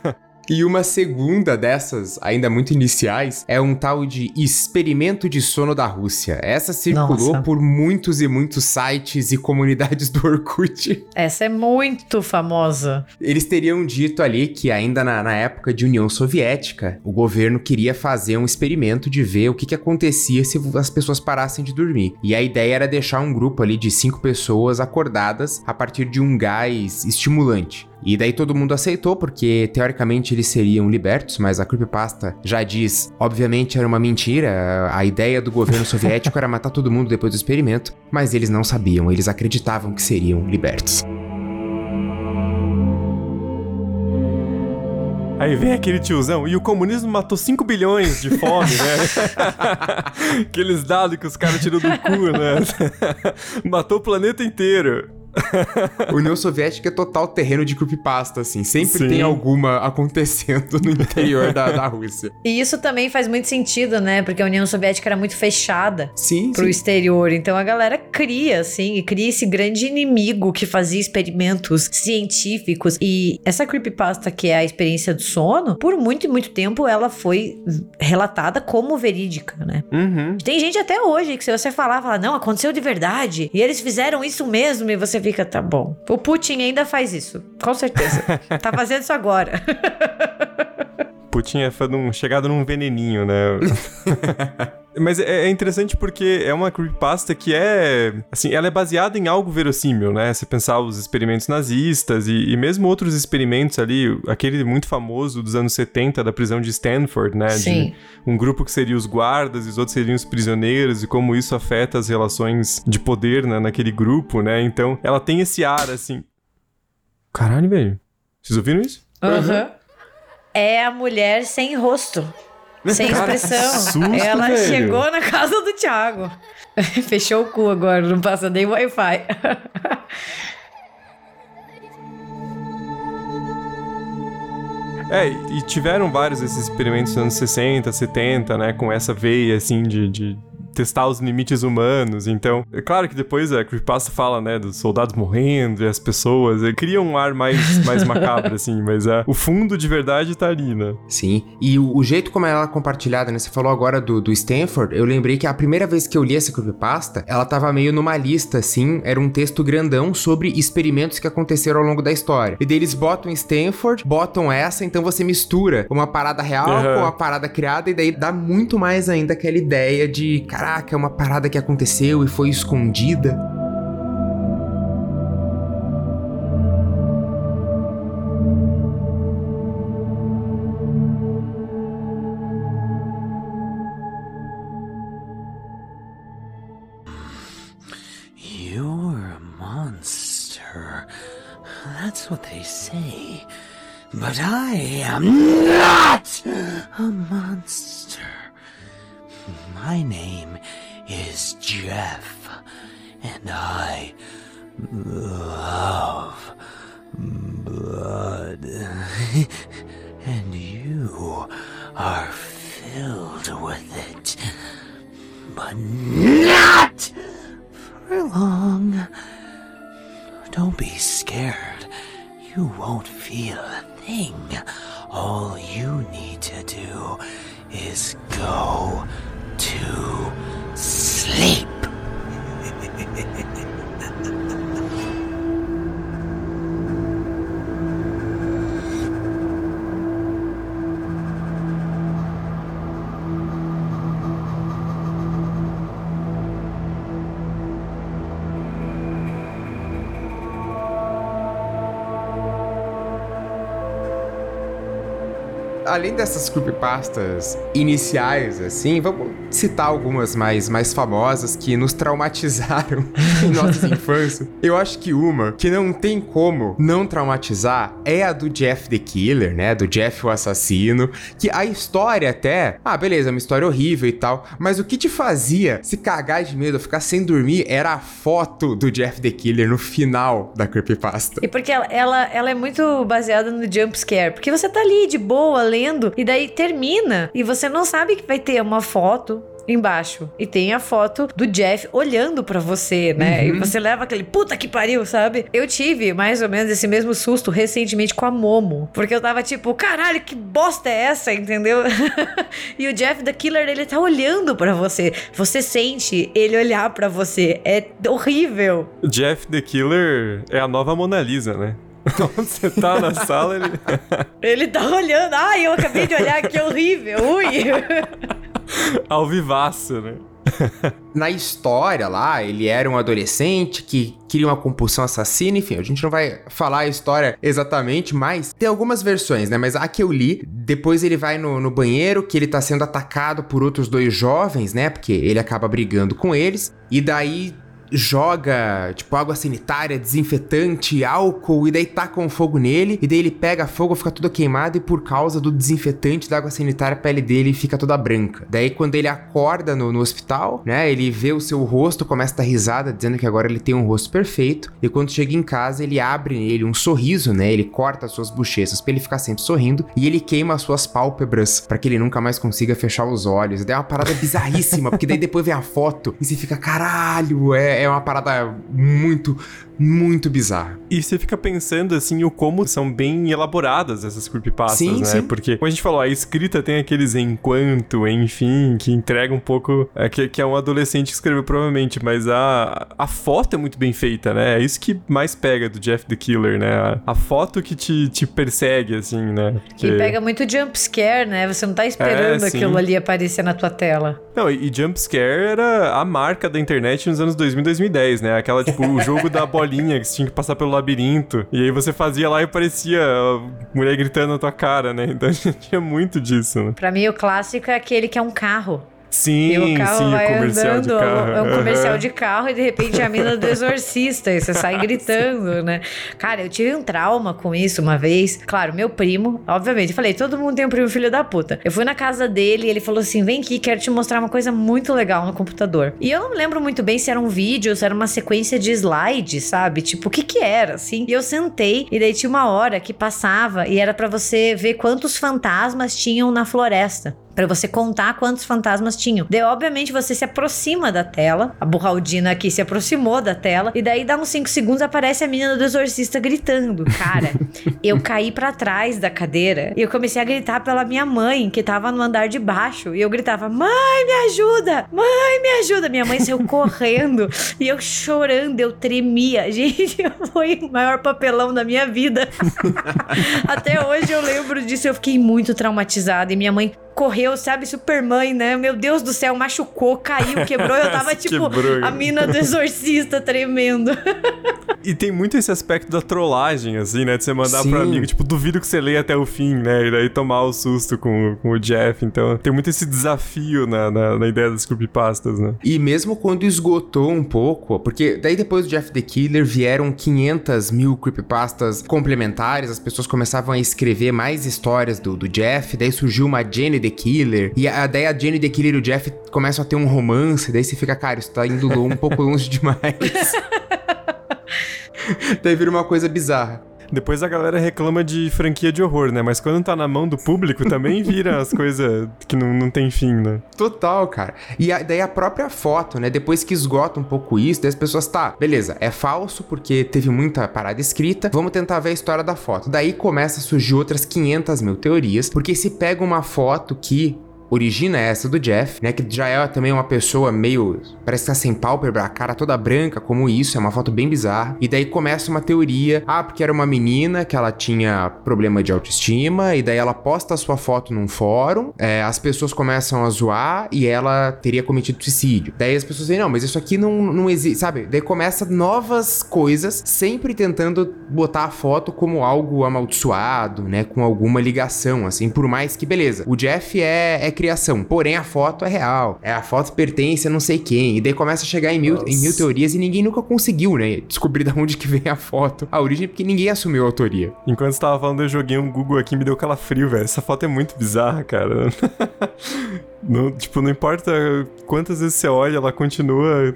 <laughs> E uma segunda dessas, ainda muito iniciais, é um tal de experimento de sono da Rússia. Essa circulou Nossa. por muitos e muitos sites e comunidades do Orkut. Essa é muito famosa. Eles teriam dito ali que ainda na, na época de União Soviética, o governo queria fazer um experimento de ver o que, que acontecia se as pessoas parassem de dormir. E a ideia era deixar um grupo ali de cinco pessoas acordadas a partir de um gás estimulante. E daí todo mundo aceitou, porque teoricamente eles seriam libertos, mas a creepypasta já diz, obviamente era uma mentira, a ideia do governo soviético era matar todo mundo depois do experimento, mas eles não sabiam, eles acreditavam que seriam libertos. Aí vem aquele tiozão, e o comunismo matou 5 bilhões de fome, né? <laughs> Aqueles dados que os caras tiram do cu, né? <laughs> matou o planeta inteiro. <laughs> União Soviética é total terreno de creepypasta, assim. Sempre Sim. tem alguma acontecendo no interior da, da Rússia. E isso também faz muito sentido, né? Porque a União Soviética era muito fechada sim, pro sim. exterior. Então a galera cria, assim, e cria esse grande inimigo que fazia experimentos científicos. E essa creepypasta, que é a experiência do sono, por muito e muito tempo ela foi relatada como verídica, né? Uhum. Tem gente até hoje que se você falar, fala, não, aconteceu de verdade. E eles fizeram isso mesmo. E você fica, tá bom. O Putin ainda faz isso, com certeza. <laughs> tá fazendo isso agora. Putin é num, chegado num veneninho, né? <laughs> Mas é, é interessante porque é uma creepypasta que é. Assim, ela é baseada em algo verossímil, né? Se pensar os experimentos nazistas e, e, mesmo outros experimentos ali, aquele muito famoso dos anos 70 da prisão de Stanford, né? Sim. De um grupo que seria os guardas e os outros seriam os prisioneiros e como isso afeta as relações de poder né, naquele grupo, né? Então ela tem esse ar assim. Caralho, velho. Vocês ouviram isso? Aham. Uhum é a mulher sem rosto. Sem expressão. Susto, Ela velho. chegou na casa do Thiago. <laughs> Fechou o cu agora, não passa nem Wi-Fi. É, e tiveram vários desses experimentos nos anos 60, 70, né? Com essa veia, assim, de, de testar os limites humanos. Então, é claro que depois a Creepypasta fala, né, dos soldados morrendo e as pessoas. Ele cria um ar mais, mais macabro, <laughs> assim, mas é, o fundo de verdade tá ali, né? Sim. E o, o, jeito como ela é compartilhada, né? Você falou agora do, do Stanford, eu lembrei que a primeira vez que eu li essa Creepypasta, ela tava meio numa lista, assim, era um texto grandão sobre experimentos que aconteceram ao longo da história. E daí eles botam Stanford, botam essa, então você mistura uma parada real uhum. com uma parada criada, e daí dá muito mais ainda aquela ideia de, cara, caraca, é uma parada que aconteceu e foi escondida. You're a monster. That's what they say. But I am not a monster. My name is Jeff, and I love blood. <laughs> and you are filled with it. But not for long. Don't be scared. You won't feel a thing. All you need to do is go to sleep. além dessas creepypastas iniciais, assim, vamos citar algumas mais, mais famosas que nos traumatizaram <laughs> em nossa <laughs> infância. Eu acho que uma que não tem como não traumatizar é a do Jeff the Killer, né? Do Jeff o assassino. Que a história até. Ah, beleza, é uma história horrível e tal. Mas o que te fazia se cagar de medo, ficar sem dormir, era a foto do Jeff the Killer no final da creepypasta. E porque ela, ela, ela é muito baseada no jump scare. Porque você tá ali de boa lendo e daí termina e você não sabe que vai ter uma foto embaixo. E tem a foto do Jeff olhando para você, né? Uhum. E você leva aquele puta que pariu, sabe? Eu tive mais ou menos esse mesmo susto recentemente com a Momo. Porque eu tava tipo, caralho, que bosta é essa, entendeu? <laughs> e o Jeff the Killer, ele tá olhando para você. Você sente ele olhar para você. É horrível. Jeff the Killer é a nova Mona Lisa, né? <laughs> Onde você tá na sala, ele. <laughs> ele tá olhando. Ai, eu acabei de olhar, que horrível. Ui. <laughs> Ao vivaço, né? <laughs> Na história lá, ele era um adolescente que queria uma compulsão assassina, enfim, a gente não vai falar a história exatamente, mas tem algumas versões, né? Mas a que eu li, depois ele vai no, no banheiro, que ele tá sendo atacado por outros dois jovens, né? Porque ele acaba brigando com eles, e daí joga, tipo, água sanitária, desinfetante, álcool, e daí taca um fogo nele, e daí ele pega fogo, fica tudo queimado, e por causa do desinfetante da água sanitária, a pele dele fica toda branca. Daí, quando ele acorda no, no hospital, né, ele vê o seu rosto, começa a dar risada, dizendo que agora ele tem um rosto perfeito, e quando chega em casa, ele abre nele um sorriso, né, ele corta as suas bochechas pra ele ficar sempre sorrindo, e ele queima as suas pálpebras para que ele nunca mais consiga fechar os olhos. Daí é uma parada bizarríssima, porque daí depois vem a foto, e você fica, caralho, é, é uma parada muito, muito bizarra. E você fica pensando, assim, o como são bem elaboradas essas creepypastas, sim, né? Sim. Porque, como a gente falou, a escrita tem aqueles enquanto, enfim, que entrega um pouco... É, que, que é um adolescente que escreveu, provavelmente, mas a, a foto é muito bem feita, né? É isso que mais pega do Jeff the Killer, né? A, a foto que te, te persegue, assim, né? Porque... E pega muito jump scare, né? Você não tá esperando é, aquilo ali aparecer na tua tela. Não, e, e jump scare era a marca da internet nos anos 2000 2010, né? Aquela, tipo, o jogo da bolinha bolinha que você tinha que passar pelo labirinto. E aí você fazia lá e parecia a mulher gritando na tua cara, né? Então <laughs> tinha muito disso, né? Pra mim, o clássico é aquele que é um carro. Sim, e o carro sim, vai o comercial andando, de carro. É um comercial de carro e de repente a mina do exorcista e você sai <laughs> gritando, né? Cara, eu tive um trauma com isso uma vez. Claro, meu primo, obviamente, eu falei, todo mundo tem um primo filho da puta. Eu fui na casa dele e ele falou assim: vem aqui, quero te mostrar uma coisa muito legal no computador. E eu não lembro muito bem se era um vídeo, se era uma sequência de slides, sabe? Tipo, o que que era, assim? E eu sentei e daí tinha uma hora que passava e era para você ver quantos fantasmas tinham na floresta para você contar quantos fantasmas tinham. Daí, obviamente, você se aproxima da tela. A Burraldina aqui se aproximou da tela. E daí, dá uns 5 segundos, aparece a menina do exorcista gritando. Cara, <laughs> eu caí para trás da cadeira e eu comecei a gritar pela minha mãe, que tava no andar de baixo. E eu gritava: Mãe, me ajuda! Mãe, me ajuda! Minha mãe saiu correndo <laughs> e eu chorando, eu tremia. <laughs> Gente, foi o maior papelão da minha vida. Até hoje eu lembro disso. Eu fiquei muito traumatizada. E minha mãe correu, sabe, Superman, né? Meu Deus do céu, machucou, caiu, quebrou. Eu <laughs> tava tipo quebrou. a mina do exorcista tremendo. e tem muito esse aspecto da trollagem, assim, né? De você mandar Sim. pro amigo, tipo, duvido que você leia até o fim, né? E daí tomar o susto com, com o Jeff. Então tem muito esse desafio na, na, na ideia das creepypastas, né? E mesmo quando esgotou um pouco, porque daí depois do Jeff the Killer vieram 500 mil creepypastas complementares, as pessoas começavam a escrever mais histórias do, do Jeff, daí surgiu uma Jenny the Killer. E a, daí a Jenny the Killer e o Jeff começam a ter um romance. Daí você fica, cara, isso tá indo um pouco longe <laughs> demais. <laughs> daí vira uma coisa bizarra. Depois a galera reclama de franquia de horror, né? Mas quando tá na mão do público, também vira as <laughs> coisas que não, não tem fim, né? Total, cara. E a, daí a própria foto, né? Depois que esgota um pouco isso, daí as pessoas, tá, beleza, é falso porque teve muita parada escrita, vamos tentar ver a história da foto. Daí começa a surgir outras 500 mil teorias, porque se pega uma foto que origina essa do Jeff, né? Que já é também uma pessoa meio. Parece que tá sem pálpebra, a cara toda branca, como isso, é uma foto bem bizarra. E daí começa uma teoria, ah, porque era uma menina que ela tinha problema de autoestima, e daí ela posta a sua foto num fórum, é, as pessoas começam a zoar e ela teria cometido suicídio. Daí as pessoas dizem, não, mas isso aqui não, não existe, sabe? Daí começa novas coisas, sempre tentando botar a foto como algo amaldiçoado, né? Com alguma ligação, assim, por mais que, beleza, o Jeff é, é criação, porém a foto é real, é a foto pertence a não sei quem, e daí começa a chegar em mil, em mil teorias e ninguém nunca conseguiu, né? Descobrir de onde que vem a foto, a origem, porque ninguém assumiu a autoria. Enquanto você tava falando, eu joguei um Google aqui e me deu calafrio, velho. Essa foto é muito bizarra, cara. <laughs> não, tipo, não importa quantas vezes você olha, ela continua,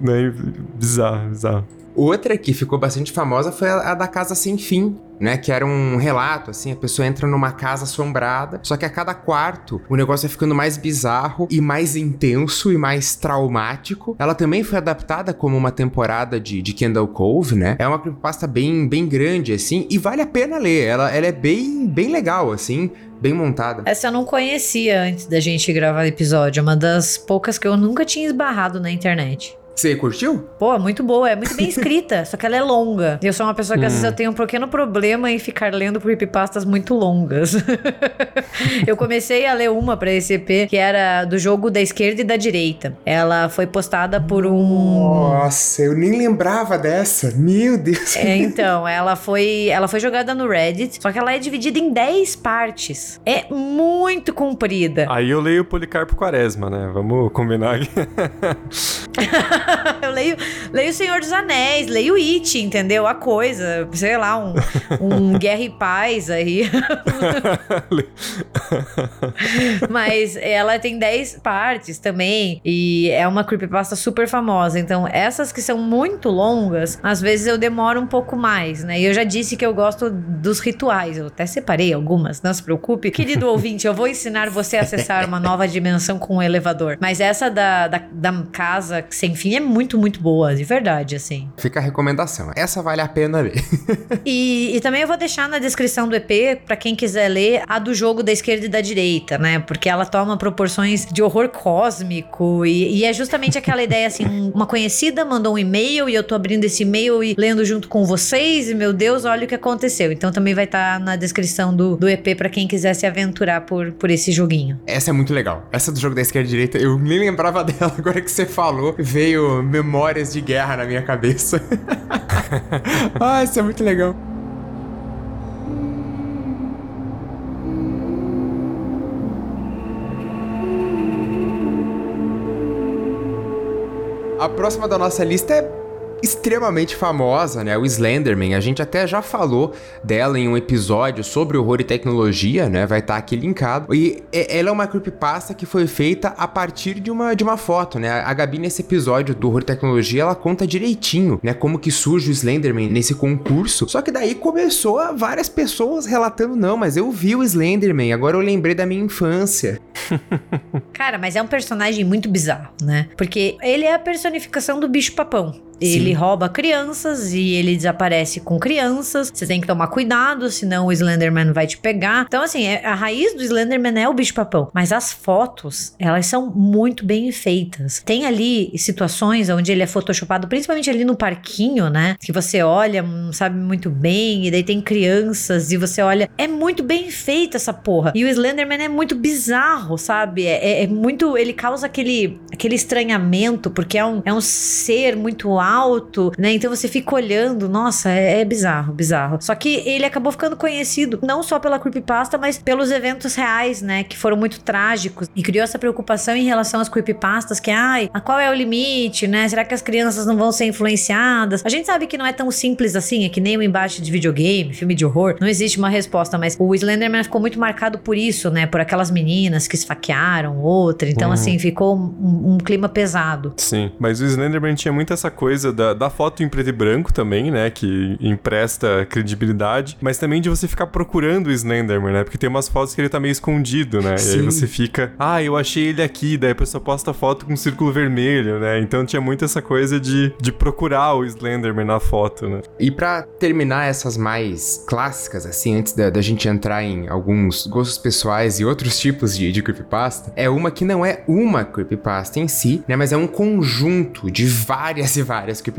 né? Bizarro, bizarro. Outra que ficou bastante famosa foi a, a, da Casa Sem Fim, né? Que era um relato, assim, a pessoa entra numa casa assombrada, só que a cada quarto o negócio vai ficando mais bizarro e mais intenso e mais traumático. Ela também foi adaptada como uma temporada de, de Kendall Cove, né? É uma creepypasta bem, bem grande, assim, e vale a pena ler. Ela, ela é bem, bem legal, assim bem montada. Essa eu não conhecia antes da gente gravar o episódio. É uma das poucas que eu nunca tinha esbarrado na internet. Você curtiu? Pô, muito boa, é muito bem escrita, <laughs> só que ela é longa. Eu sou uma pessoa que hum. às vezes eu tenho um pequeno problema em ficar lendo creepypastas muito longas. <laughs> eu comecei a ler uma para esse EP que era do jogo da esquerda e da direita. Ela foi postada por um Nossa, eu nem lembrava dessa. Meu Deus. É, <laughs> então, ela foi, ela foi jogada no Reddit, só que ela é dividida em 10 partes. É muito comprida. Aí eu leio Policarpo Quaresma, né? Vamos combinar aqui. <laughs> eu leio, leio Senhor dos Anéis, leio It, entendeu? A coisa, sei lá, um, um <laughs> Guerra e Paz aí. <laughs> Mas ela tem 10 partes também e é uma creepypasta super famosa. Então, essas que são muito longas, às vezes eu demoro um pouco mais, né? E eu já disse que eu gosto dos rituais. Eu até separei algumas, não se preocupe. Querido ouvinte, eu vou ensinar você a acessar uma nova dimensão com um elevador. Mas essa da, da, da casa sem fim é muito, muito boa, de verdade, assim. Fica a recomendação. Essa vale a pena ler. <laughs> e, e também eu vou deixar na descrição do EP, para quem quiser ler, a do jogo da esquerda e da direita, né? Porque ela toma proporções de horror cósmico e, e é justamente aquela ideia, assim, uma conhecida mandou um e-mail e eu tô abrindo esse e-mail e lendo junto com vocês e, meu Deus, olha o que aconteceu. Então também vai estar tá na descrição do, do EP para quem quiser se aventurar por, por esse joguinho. Essa é muito legal. Essa do jogo da esquerda e direita, eu nem lembrava <laughs> dela agora que você falou. Veio memórias de guerra na minha cabeça. <laughs> ah, isso é muito legal. A próxima da nossa lista é extremamente famosa, né? O Slenderman. A gente até já falou dela em um episódio sobre horror e tecnologia, né? Vai estar tá aqui linkado. E ela é uma creepypasta que foi feita a partir de uma, de uma foto, né? A Gabi, nesse episódio do horror e tecnologia, ela conta direitinho, né? Como que surge o Slenderman nesse concurso. Só que daí começou a várias pessoas relatando, não, mas eu vi o Slenderman, agora eu lembrei da minha infância. <laughs> Cara, mas é um personagem muito bizarro, né? Porque ele é a personificação do bicho papão. Ele Sim. rouba crianças e ele desaparece com crianças. Você tem que tomar cuidado, senão o Slenderman vai te pegar. Então, assim, é, a raiz do Slenderman é o bicho-papão. Mas as fotos, elas são muito bem feitas. Tem ali situações onde ele é photoshopado, principalmente ali no parquinho, né? Que você olha, não sabe muito bem, e daí tem crianças, e você olha. É muito bem feita essa porra. E o Slenderman é muito bizarro, sabe? É, é, é muito. Ele causa aquele, aquele estranhamento, porque é um, é um ser muito alto alto, né? Então você fica olhando, nossa, é, é bizarro, bizarro. Só que ele acabou ficando conhecido não só pela creepypasta, mas pelos eventos reais, né? Que foram muito trágicos e criou essa preocupação em relação às creepypastas, que, ai, a qual é o limite, né? Será que as crianças não vão ser influenciadas? A gente sabe que não é tão simples assim, é que nem o embate de videogame, filme de horror, não existe uma resposta, mas o Slenderman ficou muito marcado por isso, né? Por aquelas meninas que esfaquearam outra. Então, uhum. assim, ficou um, um clima pesado. Sim, mas o Slenderman tinha muito essa coisa coisa da, da, da foto em preto e branco também, né? Que empresta credibilidade, mas também de você ficar procurando o Slenderman, né? Porque tem umas fotos que ele tá meio escondido, né? Sim. E aí você fica, ah, eu achei ele aqui, daí a pessoa posta foto com um círculo vermelho, né? Então tinha muito essa coisa de, de procurar o Slenderman na foto, né? E para terminar essas mais clássicas, assim, antes da, da, gente entrar em alguns gostos pessoais e outros tipos de, de creepypasta, é uma que não é uma creepypasta em si, né? Mas é um conjunto de várias e várias creepypastas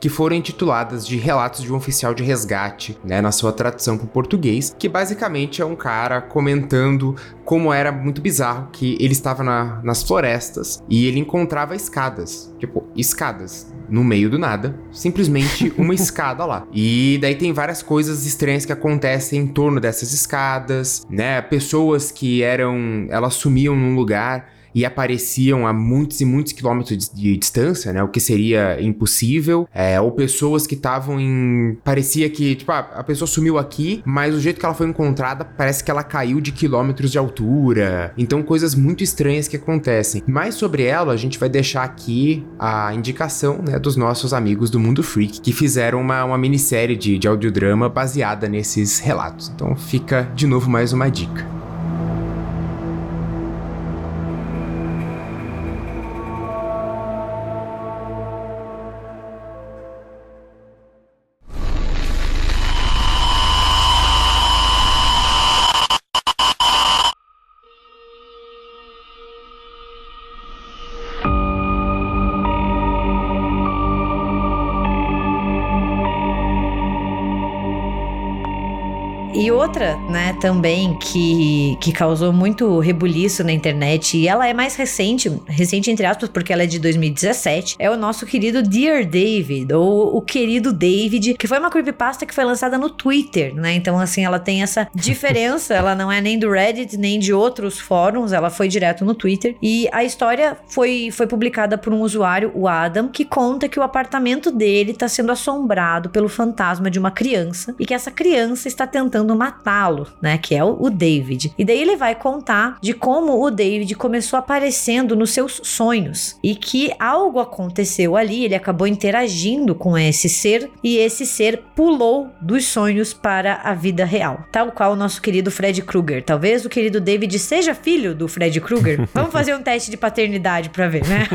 que foram intituladas de relatos de um oficial de resgate, né? Na sua tradução para o português, que basicamente é um cara comentando como era muito bizarro que ele estava na, nas florestas e ele encontrava escadas, tipo, escadas no meio do nada, simplesmente <laughs> uma escada lá. E daí tem várias coisas estranhas que acontecem em torno dessas escadas, né? Pessoas que eram, elas sumiam num lugar e apareciam a muitos e muitos quilômetros de, de distância, né? O que seria impossível. É, ou pessoas que estavam em. Parecia que, tipo, ah, a pessoa sumiu aqui, mas o jeito que ela foi encontrada parece que ela caiu de quilômetros de altura. Então, coisas muito estranhas que acontecem. Mais sobre ela, a gente vai deixar aqui a indicação, né, dos nossos amigos do Mundo Freak, que fizeram uma, uma minissérie de, de audiodrama baseada nesses relatos. Então, fica de novo mais uma dica. Também que, que causou muito rebuliço na internet, e ela é mais recente, recente entre aspas, porque ela é de 2017, é o nosso querido Dear David, ou o querido David, que foi uma creepypasta que foi lançada no Twitter, né? Então, assim, ela tem essa diferença, <laughs> ela não é nem do Reddit, nem de outros fóruns, ela foi direto no Twitter. E a história foi, foi publicada por um usuário, o Adam, que conta que o apartamento dele está sendo assombrado pelo fantasma de uma criança e que essa criança está tentando matá-lo, né? Que é o, David. E daí ele vai contar de como o David começou aparecendo nos seus sonhos e que algo aconteceu ali, ele acabou interagindo com esse ser e esse ser pulou dos sonhos para a vida real, tal qual o nosso querido Fred Krueger. Talvez o querido David seja filho do Fred Krueger. <laughs> Vamos fazer um teste de paternidade para ver, né?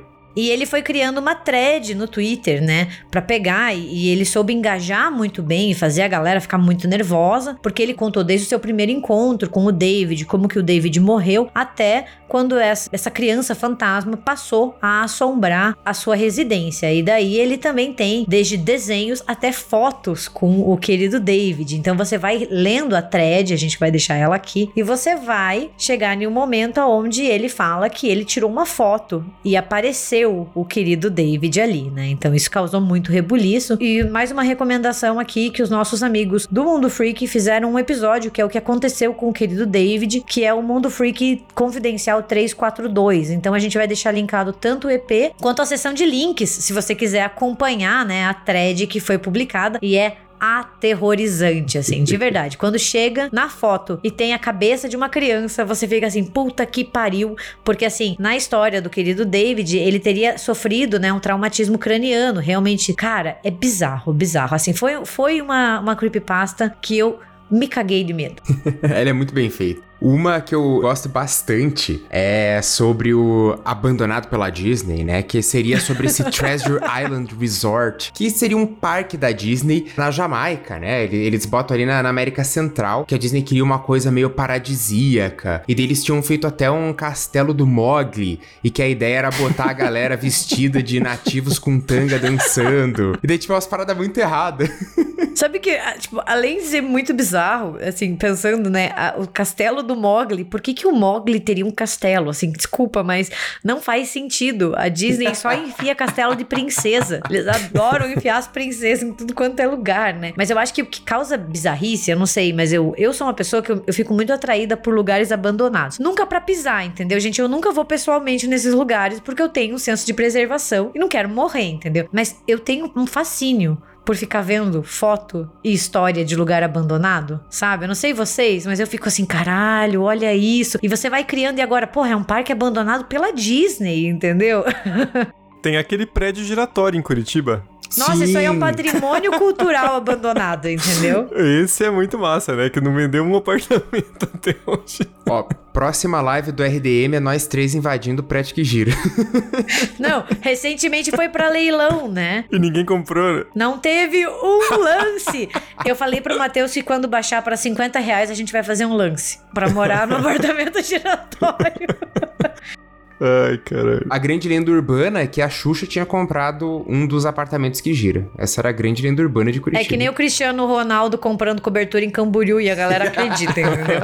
<laughs> E ele foi criando uma thread no Twitter, né? Pra pegar e, e, ele soube engajar muito bem e fazer a galera ficar muito nervosa, porque ele contou desde o seu primeiro encontro com o David, como que o David morreu, até quando essa, essa criança fantasma passou a assombrar a sua residência. E daí ele também tem desde desenhos até fotos com o querido David. Então você vai lendo a thread, a gente vai deixar ela aqui, e você vai chegar em um momento onde ele fala que ele tirou uma foto e apareceu conheceu o querido David ali, né? Então isso causou muito rebuliço. E mais uma recomendação aqui que os nossos amigos do Mundo Freak fizeram um episódio que é o que aconteceu com o querido David, que é o Mundo Freak Confidencial 342. Então a gente vai deixar linkado tanto o EP quanto a seção de links, se você quiser acompanhar, né, a thread que foi publicada e é aterrorizante, assim, de verdade. Quando chega na foto e tem a cabeça de uma criança, você fica assim, puta que pariu. Porque, assim, na história do querido David, ele teria sofrido, né, um traumatismo craniano. Realmente, cara, é bizarro, bizarro. Assim, foi, foi uma, uma creepypasta que eu me caguei de medo. <laughs> Ela é muito bem feita. Uma que eu gosto bastante é sobre o Abandonado pela Disney, né? Que seria sobre esse <laughs> Treasure Island Resort, que seria um parque da Disney na Jamaica, né? Eles botam ali na, na América Central, que a Disney queria uma coisa meio paradisíaca. E deles tinham feito até um castelo do Mogli, e que a ideia era botar a galera vestida de nativos com tanga dançando. E daí, tipo, umas paradas muito erradas. Sabe que, ah, tipo, além de ser muito bizarro, assim, pensando, né, a, o castelo do Mogli, por que, que o Mogli teria um castelo? Assim, desculpa, mas não faz sentido. A Disney só <laughs> enfia castelo de princesa. Eles adoram enfiar as princesas em tudo quanto é lugar, né? Mas eu acho que o que causa bizarrice, eu não sei, mas eu, eu sou uma pessoa que eu, eu fico muito atraída por lugares abandonados. Nunca para pisar, entendeu, gente? Eu nunca vou pessoalmente nesses lugares porque eu tenho um senso de preservação e não quero morrer, entendeu? Mas eu tenho um fascínio por ficar vendo foto e história de lugar abandonado, sabe? Eu não sei vocês, mas eu fico assim, caralho, olha isso. E você vai criando e agora, porra, é um parque abandonado pela Disney, entendeu? <laughs> tem aquele prédio giratório em Curitiba. Nossa, isso aí é um Sim. patrimônio cultural abandonado, entendeu? <laughs> Esse é muito massa, né? Que não vendeu um apartamento <laughs> até hoje. Ó, próxima live do RDM é nós três invadindo o prédio que gira. <laughs> Não, recentemente foi pra leilão, né? E ninguém comprou. né? Não teve um lance. Eu falei pro Matheus que quando baixar pra 50 reais a gente vai fazer um lance. Pra morar no apartamento giratório. Ai, caralho. A grande lenda urbana é que a Xuxa tinha comprado um dos apartamentos que gira. Essa era a grande lenda urbana de Curitiba. É que nem o Cristiano Ronaldo comprando cobertura em Camboriú e a galera <laughs> acredita, entendeu?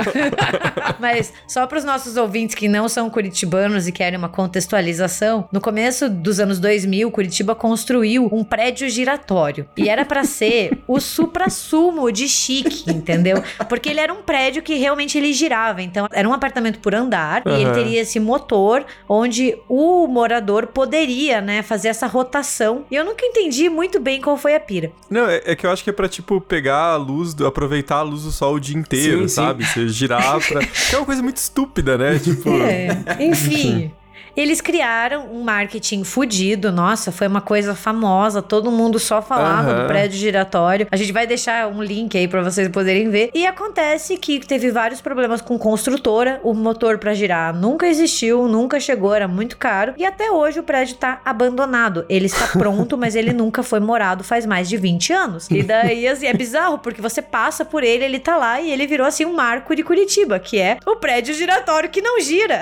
<laughs> Mas só para os nossos ouvintes que não são curitibanos e querem uma contextualização, no começo dos anos 2000, Curitiba construiu um prédio giratório e era para ser o supra-sumo de chique, entendeu? Porque ele era um prédio que realmente ele girava, então era um apartamento por andar e ele teria esse motor onde o morador poderia, né, fazer essa rotação. E eu nunca entendi muito bem qual foi a pira. Não, é, é que eu acho que é pra, tipo, pegar a luz, do, aproveitar a luz do sol o dia inteiro, Sim, sim. sabe? Você girar pra... <laughs> Que é uma coisa muito estúpida, né? <laughs> Tipo... É, enfim. Eles criaram um marketing fudido, nossa, foi uma coisa famosa, todo mundo só falava Aham. do prédio giratório. A gente vai deixar um link aí pra vocês poderem ver. E acontece que teve vários problemas com construtora, o motor pra girar nunca existiu, nunca chegou, era muito caro. E até hoje o prédio tá abandonado. Ele está <laughs> pronto, mas ele nunca foi morado faz mais de 20 anos. E daí assim, é bizarro, porque você passa por ele, ele tá lá e ele virou assim um marco de Curitiba, que é o prédio giratório que não gira.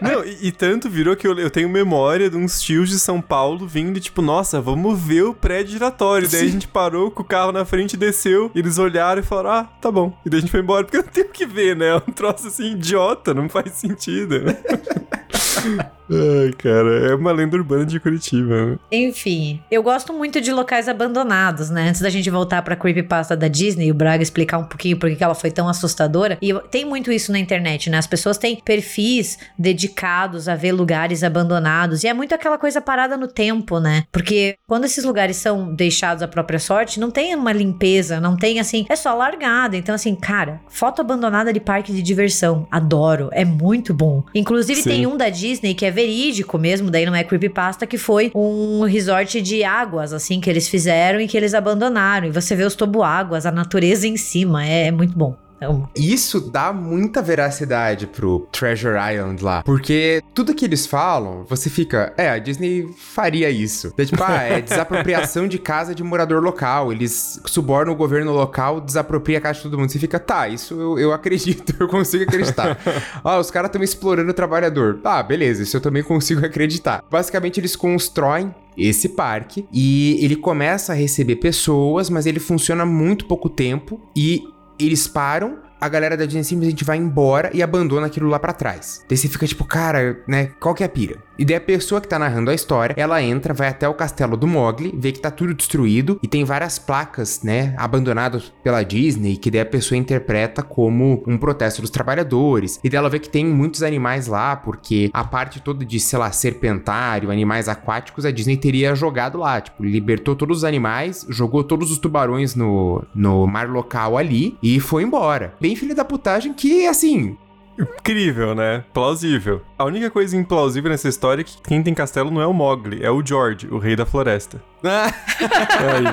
Não, e, e tanto virou que eu, eu tenho memória de uns tios de São Paulo vindo, tipo, nossa, vamos ver o prédio giratório. Daí a gente parou com o carro na frente, desceu, e eles olharam e falaram, ah, tá bom. E daí a gente foi embora, porque eu não tenho o que ver, né? É um troço assim, idiota, não faz sentido. <laughs> Ai, cara, é uma lenda urbana de Curitiba. né? Enfim, eu gosto muito de locais abandonados, né? Antes da gente voltar pra creepypasta da Disney, o Braga explicar um pouquinho por que ela foi tão assustadora. E tem muito isso na internet, né? As pessoas têm perfis dedicados a ver lugares abandonados. E é muito aquela coisa parada no tempo, né? Porque quando esses lugares são deixados à própria sorte, não tem uma limpeza, não tem assim, é só largada. Então, assim, cara, foto abandonada de parque de diversão. Adoro, é muito bom. Inclusive, Sim. tem um da Disney que é verídico mesmo, daí não é creepypasta, que foi um resort de águas, assim, que eles fizeram e que eles abandonaram. E você vê os toboáguas, a natureza em cima, é, é muito bom. Amo. Isso dá muita veracidade pro Treasure Island lá. Porque tudo que eles falam, você fica, é, a Disney faria isso. É tipo, ah, é <laughs> desapropriação de casa de morador local. Eles subornam o governo local, desapropria a casa de todo mundo. Você fica, tá, isso eu, eu acredito, <laughs> eu consigo acreditar. <laughs> ah, os caras estão explorando o trabalhador. Tá, beleza, isso eu também consigo acreditar. Basicamente, eles constroem esse parque e ele começa a receber pessoas, mas ele funciona muito pouco tempo e eles param, a galera da Disney simplesmente vai embora e abandona aquilo lá pra trás. Daí você fica tipo, cara, né, qual que é a pira? E daí a pessoa que tá narrando a história, ela entra, vai até o castelo do Mogli, vê que tá tudo destruído e tem várias placas, né, abandonadas pela Disney, que daí a pessoa interpreta como um protesto dos trabalhadores. E daí ela vê que tem muitos animais lá, porque a parte toda de, sei lá, serpentário, animais aquáticos, a Disney teria jogado lá. Tipo, libertou todos os animais, jogou todos os tubarões no, no mar local ali e foi embora. Bem filho da putagem que, assim, Incrível, né? Plausível. A única coisa implausível nessa história é que quem tem castelo não é o Mogli, é o George, o rei da floresta. Aí.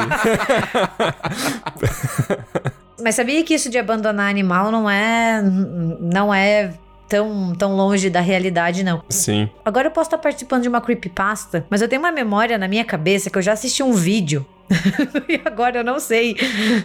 <laughs> Mas sabia que isso de abandonar animal não é. não é. Tão, tão longe da realidade, não. Sim. Agora eu posso estar participando de uma creepypasta, mas eu tenho uma memória na minha cabeça que eu já assisti um vídeo. <laughs> e agora eu não sei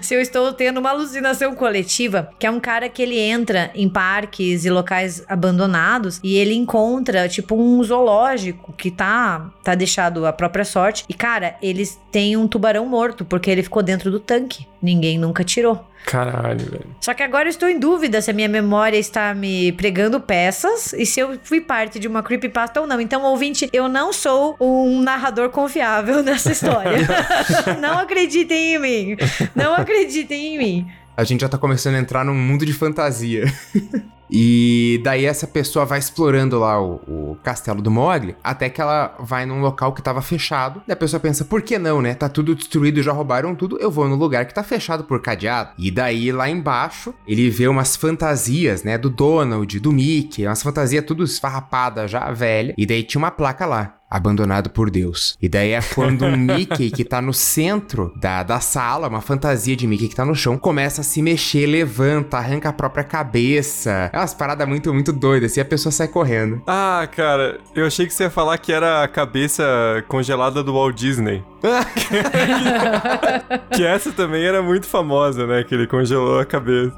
se eu estou tendo uma alucinação coletiva, que é um cara que ele entra em parques e locais abandonados e ele encontra tipo um zoológico que tá tá deixado à própria sorte. E cara, eles têm um tubarão morto porque ele ficou dentro do tanque. Ninguém nunca tirou. Caralho, velho. Só que agora eu estou em dúvida se a minha memória está me pregando peças e se eu fui parte de uma creepypasta ou não. Então, ouvinte, eu não sou um narrador confiável <laughs> nessa história. <laughs> não acreditem em mim. Não acreditem em mim. a gente já tá começando a entrar num mundo de fantasia. <laughs> e daí essa pessoa vai explorando lá o, o castelo do Mogli, até que ela vai num local que tava fechado. E a pessoa pensa, por que não, né? Tá tudo destruído, já roubaram tudo, eu vou no lugar que tá fechado por cadeado. E daí lá embaixo, ele vê umas fantasias, né, do Donald, do Mickey, umas fantasias tudo esfarrapada já, velha. E daí tinha uma placa lá. Abandonado por Deus. E daí é quando um <laughs> Mickey que tá no centro da, da sala, uma fantasia de Mickey que tá no chão, começa a se mexer, levanta, arranca a própria cabeça. É umas paradas muito, muito doidas, assim, a pessoa sai correndo. Ah, cara, eu achei que você ia falar que era a cabeça congelada do Walt Disney. <laughs> que essa também era muito famosa, né? Que ele congelou a cabeça.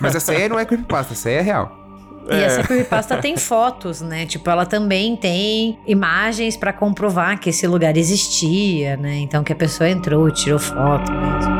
Mas essa aí não é creepypasta, essa aí é real. E É. essa creepypasta tem fotos, né? Tipo, ela também tem imagens pra comprovar que esse lugar existia, né? Então que a pessoa entrou, tirou foto mesmo.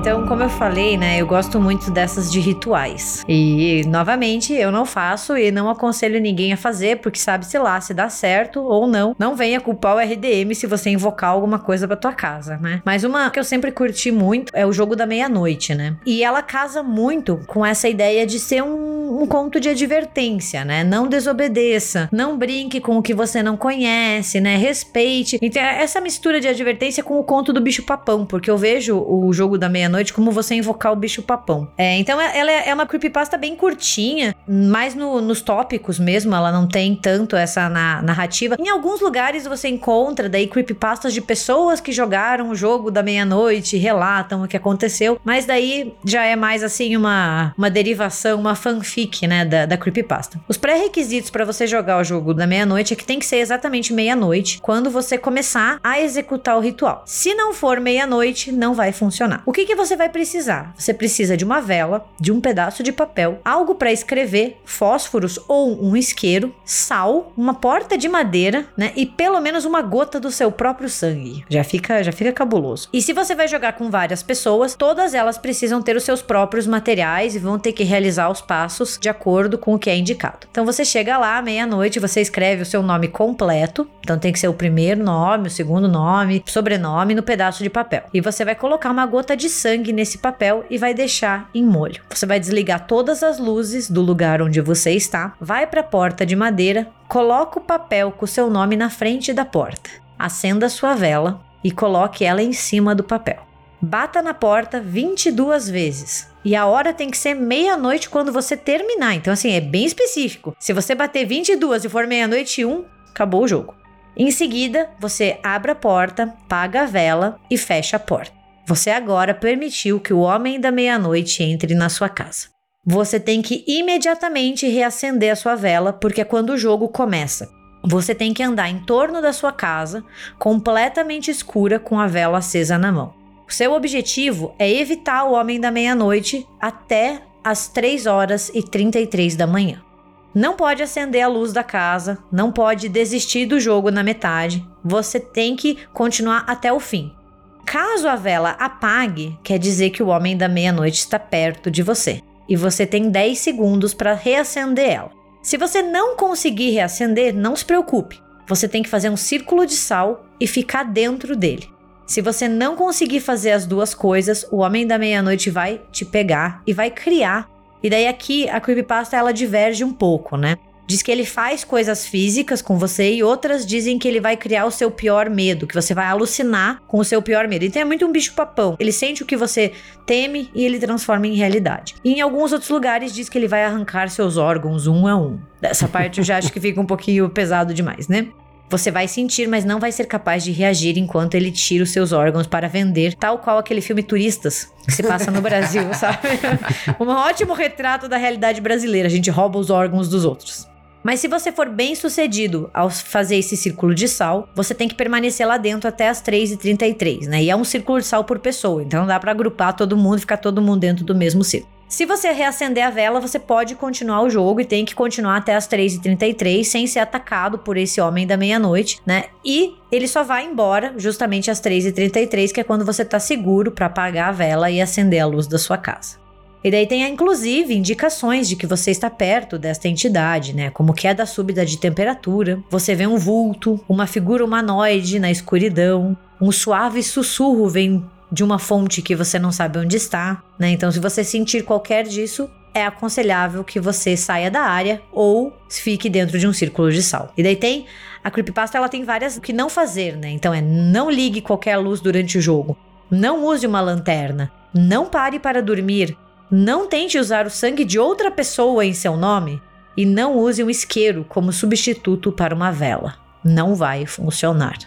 Então, como eu falei, né, eu gosto muito dessas de rituais. E, novamente, eu não faço e não aconselho ninguém a fazer, porque sabe-se lá se dá certo ou não. Não venha culpar o RDM se você invocar alguma coisa pra tua casa, né? Mas uma que eu sempre curti muito é o jogo da meia-noite, né? E ela casa muito com essa ideia de ser um, um conto de advertência, né? Não desobedeça, não brinque com o que você não conhece, né? Respeite. Então, essa mistura de advertência com o conto do bicho-papão, porque eu vejo o jogo da meia-noite como você invocar o bicho-papão. É, então, é- ela é uma creepypasta bem curtinha, mais no- nos tópicos mesmo, ela não tem tanto essa na- narrativa. Em alguns lugares você encontra daí creepypastas de pessoas que jogaram o jogo da meia-noite, relatam o que aconteceu, mas daí já é mais assim uma, uma derivação, uma fanfic, né, da, da creepypasta. Os pré-requisitos para você jogar o jogo da meia-noite é que tem que ser exatamente meia-noite quando você começar a executar o ritual. Se não for meia-noite, não vai funcionar. O que, que você vai precisar? Você precisa de uma vela, de um pedaço de papel, algo para escrever, fósforos ou um isqueiro, sal, uma porta de madeira, né? E pelo menos uma gota do seu próprio sangue. Já fica, já fica cabuloso. E se você vai jogar com várias pessoas, todas elas precisam ter os seus próprios materiais e vão ter que realizar os passos de acordo com o que é indicado. Então você chega lá, meia-noite, você escreve o seu nome completo. Então tem que ser o primeiro nome, o segundo nome, sobrenome no pedaço de papel. E você vai colocar uma gota de sangue nesse papel e vai deixar em molho. Você vai desligar todas as luzes do lugar onde você está, vai para a porta de madeira, coloca o papel com o seu nome na frente da porta. Acenda sua vela e coloque ela em cima do papel. Bata na porta 22 vezes. E a hora tem que ser meia-noite quando você terminar. Então, assim, é bem específico. Se você bater 22 e for meia-noite e 1, acabou o jogo. Em seguida, você abre a porta, paga a vela e fecha a porta. Você agora permitiu que o homem da meia-noite entre na sua casa. Você tem que imediatamente reacender a sua vela, porque é quando o jogo começa. Você tem que andar em torno da sua casa, completamente escura, com a vela acesa na mão. O seu objetivo é evitar o homem da meia-noite até as 3 horas e 33 da manhã. Não pode acender a luz da casa, não pode desistir do jogo na metade. Você tem que continuar até o fim. Caso a vela apague, quer dizer que o homem da meia-noite está perto de você e você tem 10 segundos para reacender ela. Se você não conseguir reacender, não se preocupe. Você tem que fazer um círculo de sal e ficar dentro dele. Se você não conseguir fazer as duas coisas, o homem da meia-noite vai te pegar e vai criar. E daí aqui a creepypasta ela diverge um pouco, né? Diz que ele faz coisas físicas com você e outras dizem que ele vai criar o seu pior medo, que você vai alucinar com o seu pior medo. Então é muito um bicho papão. Ele sente o que você teme e ele transforma em realidade. E em alguns outros lugares diz que ele vai arrancar seus órgãos um a um. Dessa parte eu já acho que fica um pouquinho pesado demais, né? Você vai sentir, mas não vai ser capaz de reagir enquanto ele tira os seus órgãos para vender, tal qual aquele filme Turistas que se passa no Brasil, <laughs> sabe? um ótimo retrato da realidade brasileira. A gente rouba os órgãos dos outros. Mas se você for bem sucedido ao fazer esse círculo de sal, você tem que permanecer lá dentro até as 3h33, né? E é um círculo de sal por pessoa, então dá para agrupar todo mundo e ficar todo mundo dentro do mesmo círculo. Se você reacender a vela, você pode continuar o jogo e tem que continuar até as 3h33 sem ser atacado por esse homem da meia-noite, né? E ele só vai embora justamente às 3h33, que é quando você tá seguro para apagar a vela e acender a luz da sua casa. E daí tem, inclusive, indicações de que você está perto desta entidade, né? Como queda súbita de temperatura, você vê um vulto, uma figura humanoide na escuridão, um suave sussurro vem de uma fonte que você não sabe onde está, né? Então, se você sentir qualquer disso, é aconselhável que você saia da área ou fique dentro de um círculo de sal. E daí tem a creepypasta, ela tem várias o que não fazer, né? Então é não ligue qualquer luz durante o jogo, não use uma lanterna, não pare para dormir, Não tente usar o sangue de outra pessoa em seu nome e não use um isqueiro como substituto para uma vela. Não vai funcionar.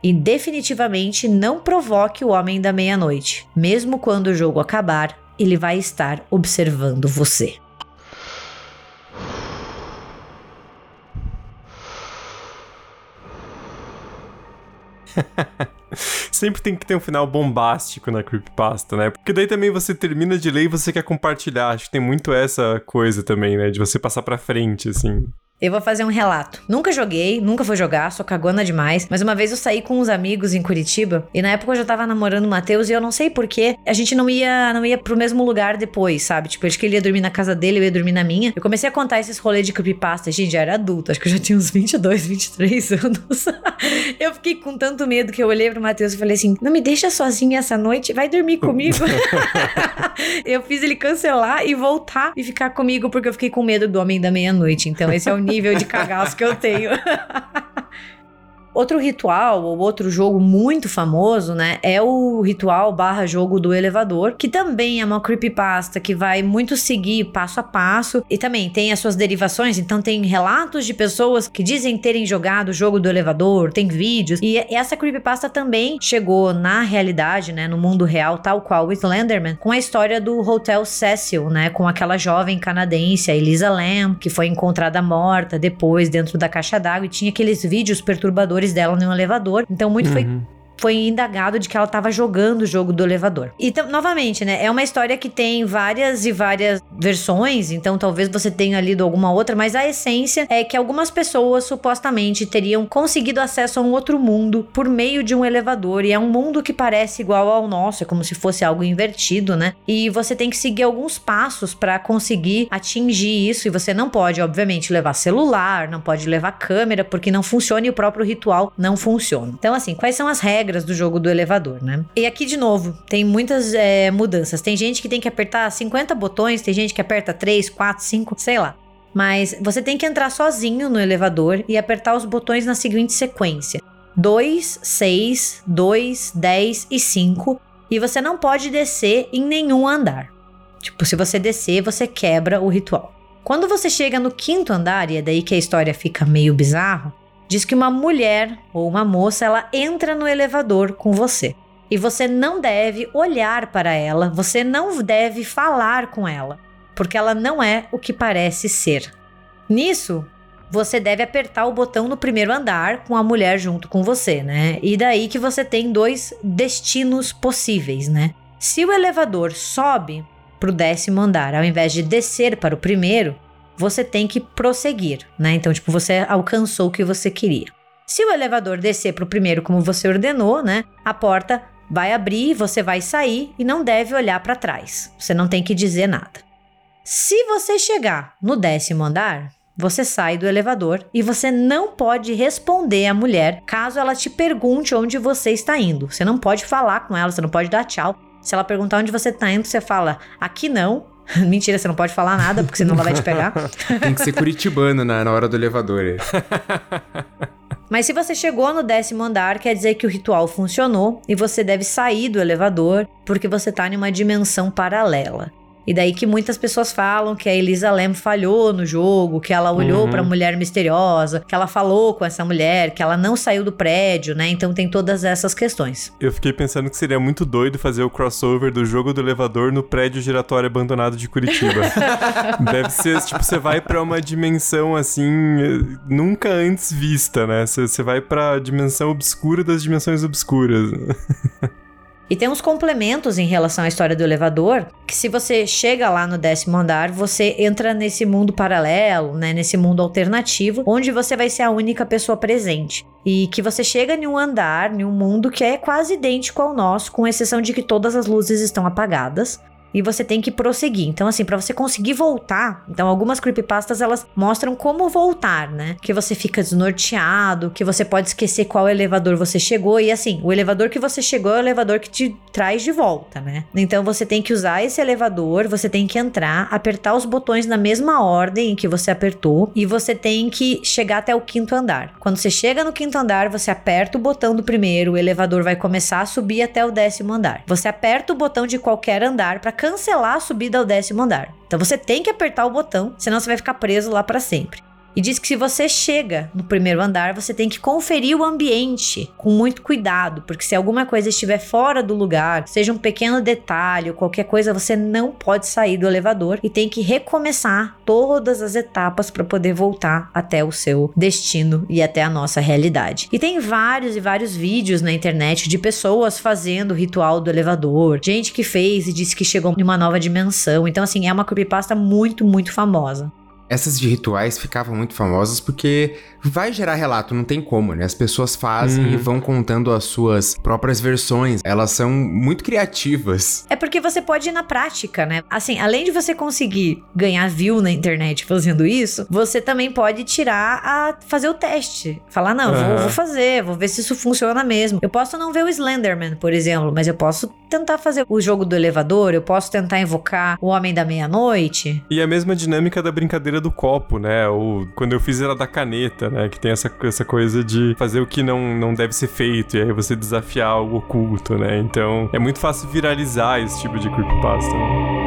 E definitivamente não provoque o Homem da Meia-Noite. Mesmo quando o jogo acabar, ele vai estar observando você. <laughs> <laughs> Sempre tem que ter um final bombástico na creepypasta, né? Porque daí também você termina de ler e você quer compartilhar. Acho que tem muito essa coisa também, né? De você passar pra frente, assim. Eu vou fazer um relato. Nunca joguei, nunca vou jogar, sou cagona demais. Mas uma vez eu saí com uns amigos em Curitiba e na época eu já tava namorando o Matheus e eu não sei porquê. A gente não ia, não ia pro mesmo lugar depois, sabe? Tipo, acho que ele ia dormir na casa dele, eu ia dormir na minha. Eu comecei a contar esses rolês de creepypasta. Gente, já era adulto, acho que eu já tinha uns 22, 23 <laughs> anos. eu fiquei com tanto medo que eu olhei pro Matheus e falei assim: não me deixa sozinha essa noite, vai dormir comigo. <laughs> eu fiz ele cancelar e voltar e ficar comigo porque eu fiquei com medo do homem da meia-noite. Então, esse é o nível de cagaço que eu tenho. <laughs> Outro ritual ou outro jogo muito famoso, né, é o ritual barra jogo do elevador, que também é uma creepypasta que vai muito seguir passo a passo e também tem as suas derivações, então tem relatos de pessoas que dizem terem jogado o jogo do elevador, tem vídeos, e essa creepypasta também chegou na realidade, né, no mundo real, tal qual o Slenderman, com a história do Hotel Cecil, né, com aquela jovem canadense, a Elisa Lam, que foi encontrada morta depois dentro da caixa d'água e tinha aqueles vídeos perturbadores dela no elevador. Então, muito uhum. foi foi indagado de que ela estava jogando o jogo do elevador. E novamente, né, é uma história que tem várias e várias versões, então talvez você tenha lido alguma outra, mas a essência é que algumas pessoas supostamente teriam conseguido acesso a um outro mundo por meio de um elevador, e é um mundo que parece igual ao nosso, é como se fosse algo invertido, né? E você tem que seguir alguns passos para conseguir atingir isso, e você não pode, obviamente, levar celular, não pode levar câmera, porque não funciona e o próprio ritual não funciona. Então, assim, quais são as regras regras do jogo do elevador, né? E aqui, de novo, tem muitas é, mudanças. Tem gente que tem que apertar 50 botões, tem gente que aperta 3, 4, 5, sei lá. Mas você tem que entrar sozinho no elevador e apertar os botões na seguinte sequência: 2, 6, 2, 10 e 5. E você não pode descer em nenhum andar. Tipo, se você descer, você quebra o ritual. Quando você chega no quinto andar, e é daí que a história fica meio bizarro, diz que uma mulher ou uma moça ela entra no elevador com você. E você não deve olhar para ela, você não deve falar com ela, porque ela não é o que parece ser. Nisso, você deve apertar o botão no primeiro andar com a mulher junto com você, né? E daí que você tem dois destinos possíveis, né? Se o elevador sobe para o décimo andar ao invés de descer para o primeiro, você tem que prosseguir, né? Então, tipo, você alcançou o que você queria. Se o elevador descer para o primeiro como você ordenou, né? A porta vai abrir, você vai sair e não deve olhar para trás. Você não tem que dizer nada. Se você chegar no décimo andar, você sai do elevador e você não pode responder à mulher caso ela te pergunte onde você está indo. Você não pode falar com ela, você não pode dar tchau. Se ela perguntar onde você está indo, você fala aqui não <laughs> Mentira, você não pode falar nada, porque senão ela vai te pegar. <laughs> Tem que ser curitibano na, na hora do elevador. <laughs> Mas se você chegou no décimo andar, quer dizer que o ritual funcionou e você deve sair do elevador porque você está em uma dimensão paralela. E daí que muitas pessoas falam que a Elisa Lam falhou no jogo, que ela olhou uhum. para a mulher misteriosa, que ela falou com essa mulher, que ela não saiu do prédio, né? Então tem todas essas questões. Eu fiquei pensando que seria muito doido fazer o crossover do jogo do elevador no prédio giratório abandonado de Curitiba. <laughs> Deve ser, tipo, você vai para uma dimensão assim, nunca antes vista, né? Você vai para a dimensão obscura das dimensões obscuras. <laughs> E tem uns complementos em relação à história do elevador, que se você chega lá no décimo andar, você entra nesse mundo paralelo, né, nesse mundo alternativo, onde você vai ser a única pessoa presente. E que você chega em um andar, em um mundo que é quase idêntico ao nosso, com exceção de que todas as luzes estão apagadas e você tem que prosseguir. Então, assim, para você conseguir voltar, então algumas creepypastas elas mostram como voltar, né? Que você fica desnorteado, que você pode esquecer qual elevador você chegou e assim, o elevador que você chegou é o elevador que te traz de volta, né? Então você tem que usar esse elevador, você tem que entrar, apertar os botões na mesma ordem em que você apertou e você tem que chegar até o quinto andar. Quando você chega no quinto andar, você aperta o botão do primeiro, o elevador vai começar a subir até o décimo andar. Você aperta o botão de qualquer andar para cancelar a subida ao décimo andar. Então você tem que apertar o botão, senão você vai ficar preso lá para sempre. E diz que se você chega no primeiro andar, você tem que conferir o ambiente com muito cuidado, porque se alguma coisa estiver fora do lugar, seja um pequeno detalhe qualquer coisa, você não pode sair do elevador e tem que recomeçar todas as etapas para poder voltar até o seu destino e até a nossa realidade. E tem vários e vários vídeos na internet de pessoas fazendo o ritual do elevador, gente que fez e disse que chegou em uma nova dimensão. Então, assim, é uma creepypasta muito, muito famosa. Essas de rituais ficavam muito famosas porque vai gerar relato, não tem como, né? As pessoas fazem Uhum. e vão contando as suas próprias versões. Elas são muito criativas. É porque você pode ir na prática, né? Assim, além de você conseguir ganhar view na internet fazendo isso, você também pode tirar a fazer o teste. Falar, não, vou, Aham. vou fazer, vou ver se isso funciona mesmo. Eu posso não ver o Slenderman, por exemplo, mas eu posso tentar fazer o jogo do elevador, eu posso tentar invocar o Homem da Meia-Noite. E a mesma dinâmica da brincadeira do copo, né? Ou quando eu fiz era da caneta, né? Que tem essa, essa coisa de fazer o que não, não deve ser feito, e aí você desafiar algo oculto, né? Então é muito fácil viralizar esse tipo de creepypasta. Né?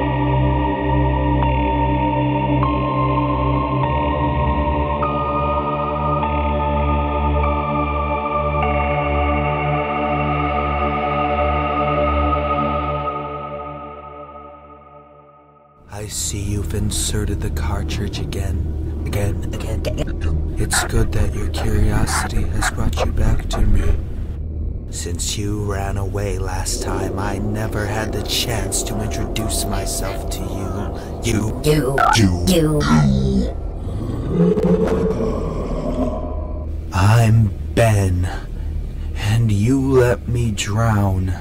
I see inserted the cartridge again, again, again. It's good that your curiosity has brought you back to me. Since you ran away last time, I never had the chance to introduce myself to you. You. You, you, you. I'm Ben, and you let me drown.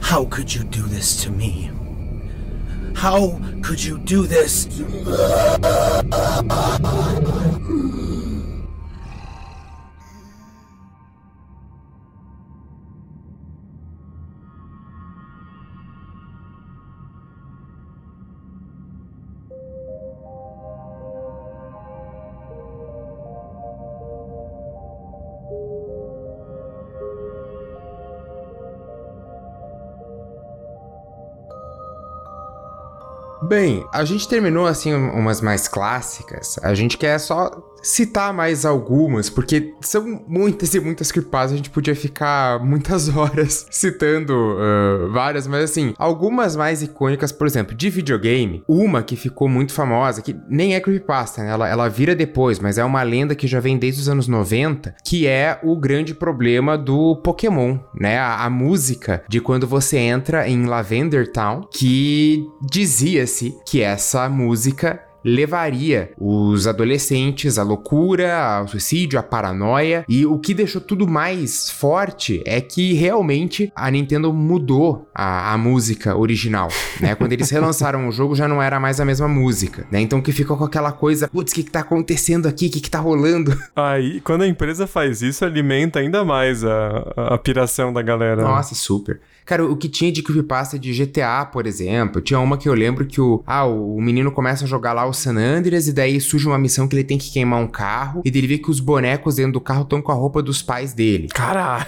How could you do this to me? How could you do this? Bem, a gente terminou assim um- umas mais clássicas. A gente quer só citar mais algumas, porque são muitas e muitas creepypastas. A gente podia ficar muitas <laughs> horas citando ah, várias, mas assim, algumas mais icônicas, por exemplo, de videogame. Uma que ficou muito famosa, que nem é creepypasta, né? Ela, ela vira depois, mas é uma lenda que já vem desde os anos 90, que é o grande problema do Pokémon, né? A, a música de quando você entra em Lavender Town, que dizia-se que essa música levaria os adolescentes à loucura, ao suicídio, à paranoia. E o que deixou tudo mais forte é que realmente a Nintendo mudou a, a música original, <laughs> né? Quando eles relançaram o jogo já não era mais a mesma música, né? Então que ficou com aquela coisa, putz, o que que tá acontecendo aqui? O que que tá rolando? <laughs> Aí, quando a empresa faz isso, alimenta ainda mais a, a, a piração da galera. Nossa, super. Cara, o que tinha de creepypasta de GTA, por exemplo, tinha uma que eu lembro que o, ah, o menino começa a jogar lá o San Andreas e daí surge uma missão que ele tem que queimar um carro e ele vê que os bonecos dentro do carro estão com a roupa dos pais dele. Caralho!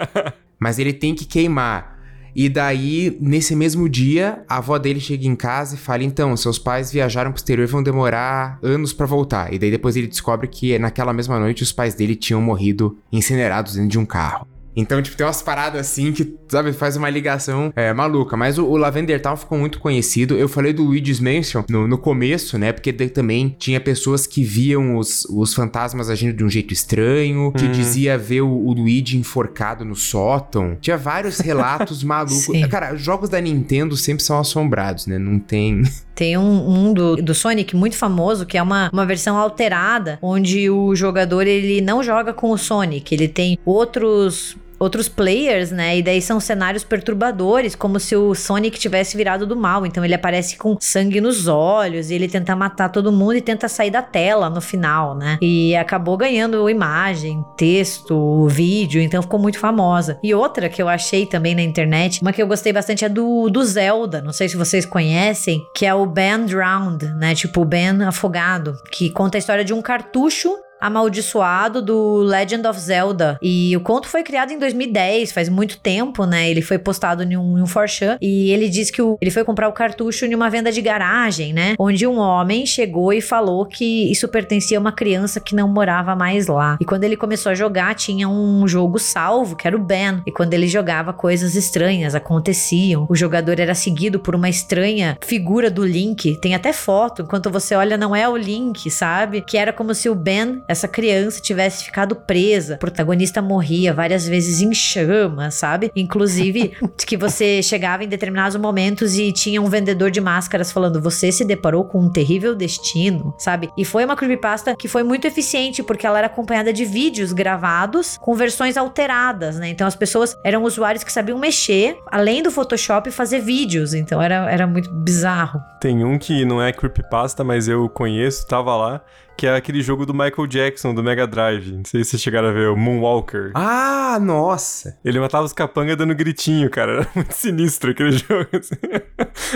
<laughs> Mas ele tem que queimar. E daí, nesse mesmo dia, a avó dele chega em casa e fala: Então, seus pais viajaram pro exterior e vão demorar anos pra voltar. E daí depois ele descobre que naquela mesma noite os pais dele tinham morrido incinerados dentro de um carro. Então, tipo, tem umas paradas assim que, sabe, faz uma ligação é, maluca. Mas o, o Lavender Town ficou muito conhecido. Eu falei do Luigi's Mansion no, no começo, né? Porque também tinha pessoas que viam os, os fantasmas agindo de um jeito estranho, que dizia ver o, o Luigi enforcado no sótão. Tinha vários relatos <laughs> malucos. Cara, jogos da Nintendo sempre são assombrados, né? Não tem. Tem um, um do, do Sonic muito famoso, que é uma, uma versão alterada, onde o jogador ele não joga com o Sonic, ele tem outros. Outros players, né? E daí são cenários perturbadores, como se o Sonic tivesse virado do mal. Então ele aparece com sangue nos olhos e ele tenta matar todo mundo e tenta sair da tela no final, né? E acabou ganhando imagem, texto, vídeo, então ficou muito famosa. E outra que eu achei também na internet, uma que eu gostei bastante é do, do Zelda, não sei se vocês conhecem, que é o Ben Drowned, né? Tipo, Ben afogado, que conta a história de um cartucho amaldiçoado do Legend of Zelda. E o conto foi criado em 2010, faz muito tempo, né? Ele foi postado em um, em um 4chan e ele diz que o, ele foi comprar o cartucho em uma venda de garagem, né? Onde um homem chegou e falou que isso pertencia a uma criança que não morava mais lá. E quando ele começou a jogar, tinha um jogo salvo, que era o Ben. E quando ele jogava, coisas estranhas aconteciam. O jogador era seguido por uma estranha figura do Link. Tem até foto, enquanto você olha, não é o Link, sabe? Que era como se o Ben, essa criança, tivesse ficado presa. O protagonista morria várias vezes em chamas, sabe? Inclusive, <laughs> que você chegava em determinados momentos e tinha um vendedor de máscaras falando: Você se deparou com um terrível destino, sabe? E foi uma creepypasta que foi muito eficiente, porque ela era acompanhada de vídeos gravados com versões alteradas, né? Então as pessoas eram usuários que sabiam mexer, além do Photoshop, fazer vídeos. Então era, era muito bizarro. Tem um que não é creepypasta, mas eu conheço, tava lá, que é aquele jogo do Michael Jackson, do Mega Drive. Não sei se vocês chegaram a ver, o Moonwalker. Ah, nossa! Ele matava os capangas dando gritinho, cara. Era <laughs> muito sinistro aquele <laughs> jogo. assim.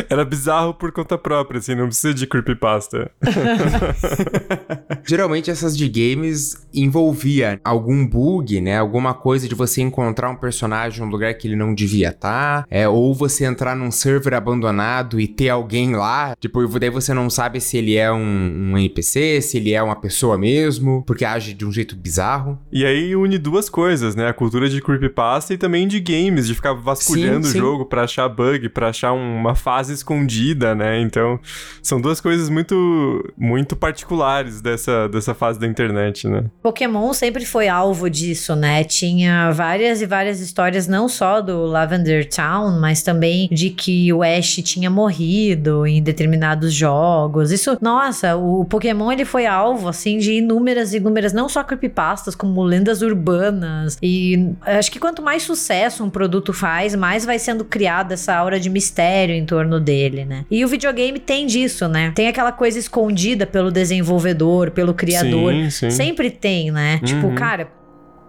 Era bizarro por conta própria, assim, não precisa de creepypasta. <laughs> Geralmente essas de games envolvia algum bug, né? Alguma coisa de você encontrar um personagem num lugar que ele não devia estar, é, ou você entrar num server abandonado e ter alguém lá, tipo, daí você não sabe se ele é um, um NPC, se ele é uma pessoa mesmo, porque age de um jeito bizarro. E aí une duas coisas, né? A cultura de creepypasta e também de games, de ficar vasculhando Sim, o jogo pra achar bug, pra achar uma fase escondida, né? Então, são duas coisas muito muito particulares dessa, dessa fase da internet, né? Pokémon sempre foi alvo disso, né? Tinha várias e várias histórias, não só do Lavender Town, mas também de que o Ash tinha morrido em determinados jogos. Isso, nossa, o Pokémon ele foi alvo, assim, de inúmeras e inúmeras, não só creepypastas, como lendas urbanas. E acho que quanto mais sucesso um produto faz, mais vai sendo criada essa aura de mistério em torno dele, né? E o videogame tem disso, né? Tem aquela coisa escondida pelo desenvolvedor, pelo criador. Sim, sim. Sempre tem, né? Tipo, Uhum. cara.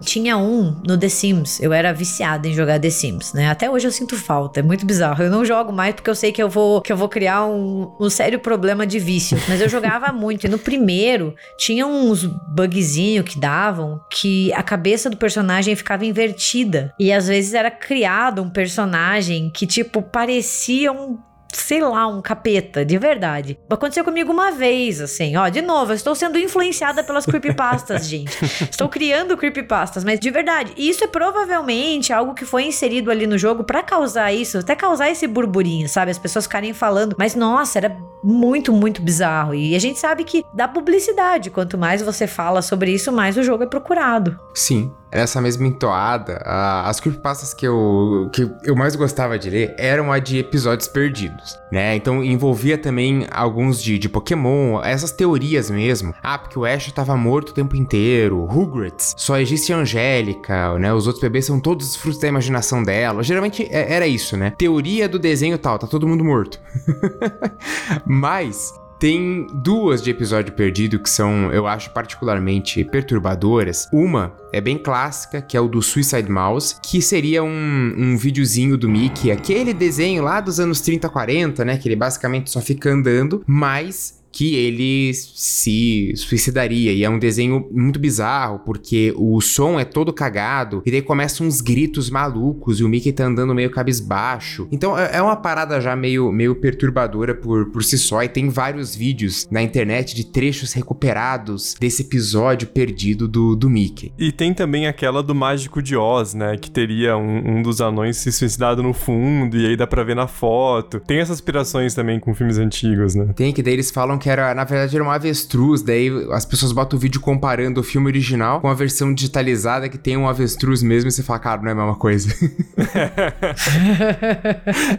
Tinha um no The Sims. Eu era viciada em jogar The Sims, né? Até hoje eu sinto falta. É muito bizarro. Eu não jogo mais porque eu sei que eu vou, que eu vou criar um, um sério problema de vício. Mas eu jogava <laughs> muito. E no primeiro, tinha uns bugzinhos que davam que a cabeça do personagem ficava invertida. E às vezes era criado um personagem que, tipo, parecia um sei lá, um capeta, de verdade. Aconteceu comigo uma vez, assim, ó, de novo, eu estou sendo influenciada pelas creepypastas, <laughs> gente. Estou criando creepypastas, mas de verdade, isso é provavelmente algo que foi inserido ali no jogo pra causar isso, até causar esse burburinho, sabe? As pessoas ficarem falando, mas nossa, era muito, muito bizarro. E a gente sabe que dá publicidade, quanto mais você fala sobre isso, mais o jogo é procurado. Sim, nessa mesma entoada, a- as creepypastas que eu, que eu mais gostava de ler eram a de episódios perdidos, né? Então envolvia também alguns de, de Pokémon, essas teorias mesmo. Ah, porque o Ash tava morto o tempo inteiro, Rugrats, só existe a Angélica, né? Os outros bebês são todos frutos da imaginação dela. Geralmente é- era isso, né? Teoria do desenho tal, tá todo mundo morto. <laughs> Mas tem duas de episódio perdido que são, eu acho, particularmente perturbadoras. Uma é bem clássica, que é o do Suicide Mouse, que seria um, um videozinho do Mickey, aquele desenho lá dos anos 30, 40, né? Que ele basicamente só fica andando, mas que ele se suicidaria. E é um desenho muito bizarro, porque o som é todo cagado, e daí começam uns gritos malucos, e o Mickey tá andando meio cabisbaixo. Então é é uma parada já meio, meio perturbadora por, por si só, e tem vários vídeos na internet de trechos recuperados desse episódio perdido do, do Mickey. E tem também aquela do Mágico de Oz, né? Que teria um, um dos anões se suicidado no fundo, e aí dá pra ver na foto. Tem essas aspirações também com filmes antigos, né? Tem que daí eles falam que era, na verdade, era um avestruz, daí as pessoas botam o vídeo comparando o filme original com a versão digitalizada que tem um avestruz mesmo, e você fala, cara, não é a mesma coisa. <laughs>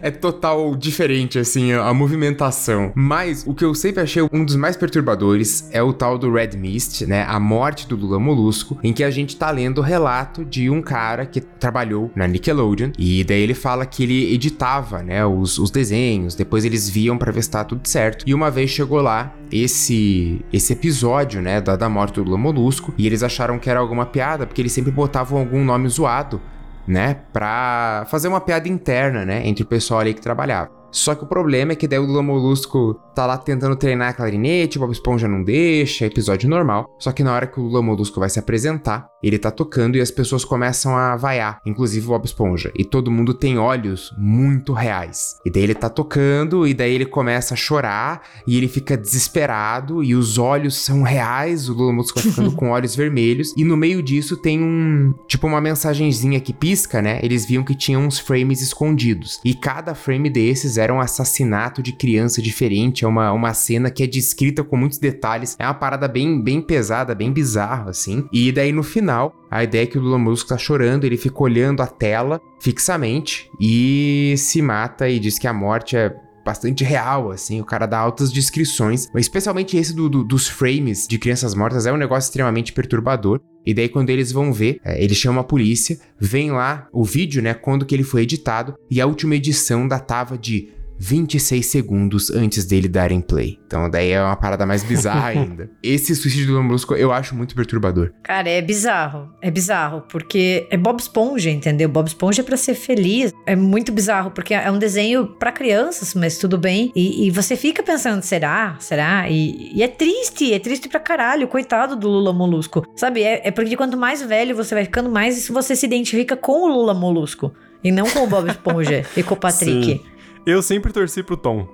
é total diferente, assim, a movimentação. Mas o que eu sempre achei um dos mais perturbadores é o tal do Red Mist, né? A morte do Lula Molusco, em que a gente tá lendo o relato de um cara que trabalhou na Nickelodeon. E daí ele fala que ele editava, né, os, os desenhos, depois eles viam pra ver se tá tudo certo. E uma vez chegou lá esse esse episódio, né, da, da morte do Lula Molusco, e eles acharam que era alguma piada, porque eles sempre botavam algum nome zoado né, pra fazer uma piada interna, né, entre o pessoal ali que trabalhava. Só que o problema é que daí o Lula Molusco tá lá tentando treinar a clarinete, o Bob Esponja não deixa, é episódio normal. Só que na hora que o Lula Molusco vai se apresentar, ele tá tocando e as pessoas começam a vaiar, inclusive o Bob Esponja. E todo mundo tem olhos muito reais. E daí ele tá tocando, e daí ele começa a chorar, e ele fica desesperado, e os olhos são reais, o Lula Molusco vai ficando <laughs> com olhos vermelhos. E no meio disso tem um. Tipo uma mensagenzinha que pisca, né? Eles viam que tinham uns frames escondidos. E cada frame desses era um assassinato de criança diferente. É uma, uma cena que é descrita com muitos detalhes. É uma parada bem, bem pesada, bem bizarra, assim. E daí no final, a ideia é que o Lula Molusco tá chorando, ele fica olhando a tela fixamente e se mata e diz que a morte é bastante real, assim. O cara dá altas descrições, especialmente esse do, do, dos frames de crianças mortas é um negócio extremamente perturbador. E daí, quando eles vão ver, é, ele chama a polícia, vem lá o vídeo, né, quando que ele foi editado, e a última edição datava de 26 segundos antes dele darem play. Então daí é uma parada mais bizarra <laughs> ainda. Esse suicídio do Molusco eu acho muito perturbador. Cara, é bizarro. É bizarro, porque é Bob Esponja, entendeu? Bob Esponja é pra ser feliz. É muito bizarro, porque é um desenho para crianças, mas tudo bem. E, e, você fica pensando, será? Será? E, e, é triste, é triste pra caralho. Coitado do Lula Molusco. Sabe? É, é porque quanto mais velho você vai ficando, mais você se identifica com o Lula Molusco. E não com o Bob Esponja <laughs> e com o Patrick. Sim. Eu sempre torci pro Tom.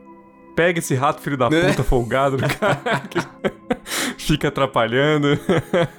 Pega esse rato, filho da né? puta, folgado do <laughs> cara. <laughs> <laughs> Fica atrapalhando.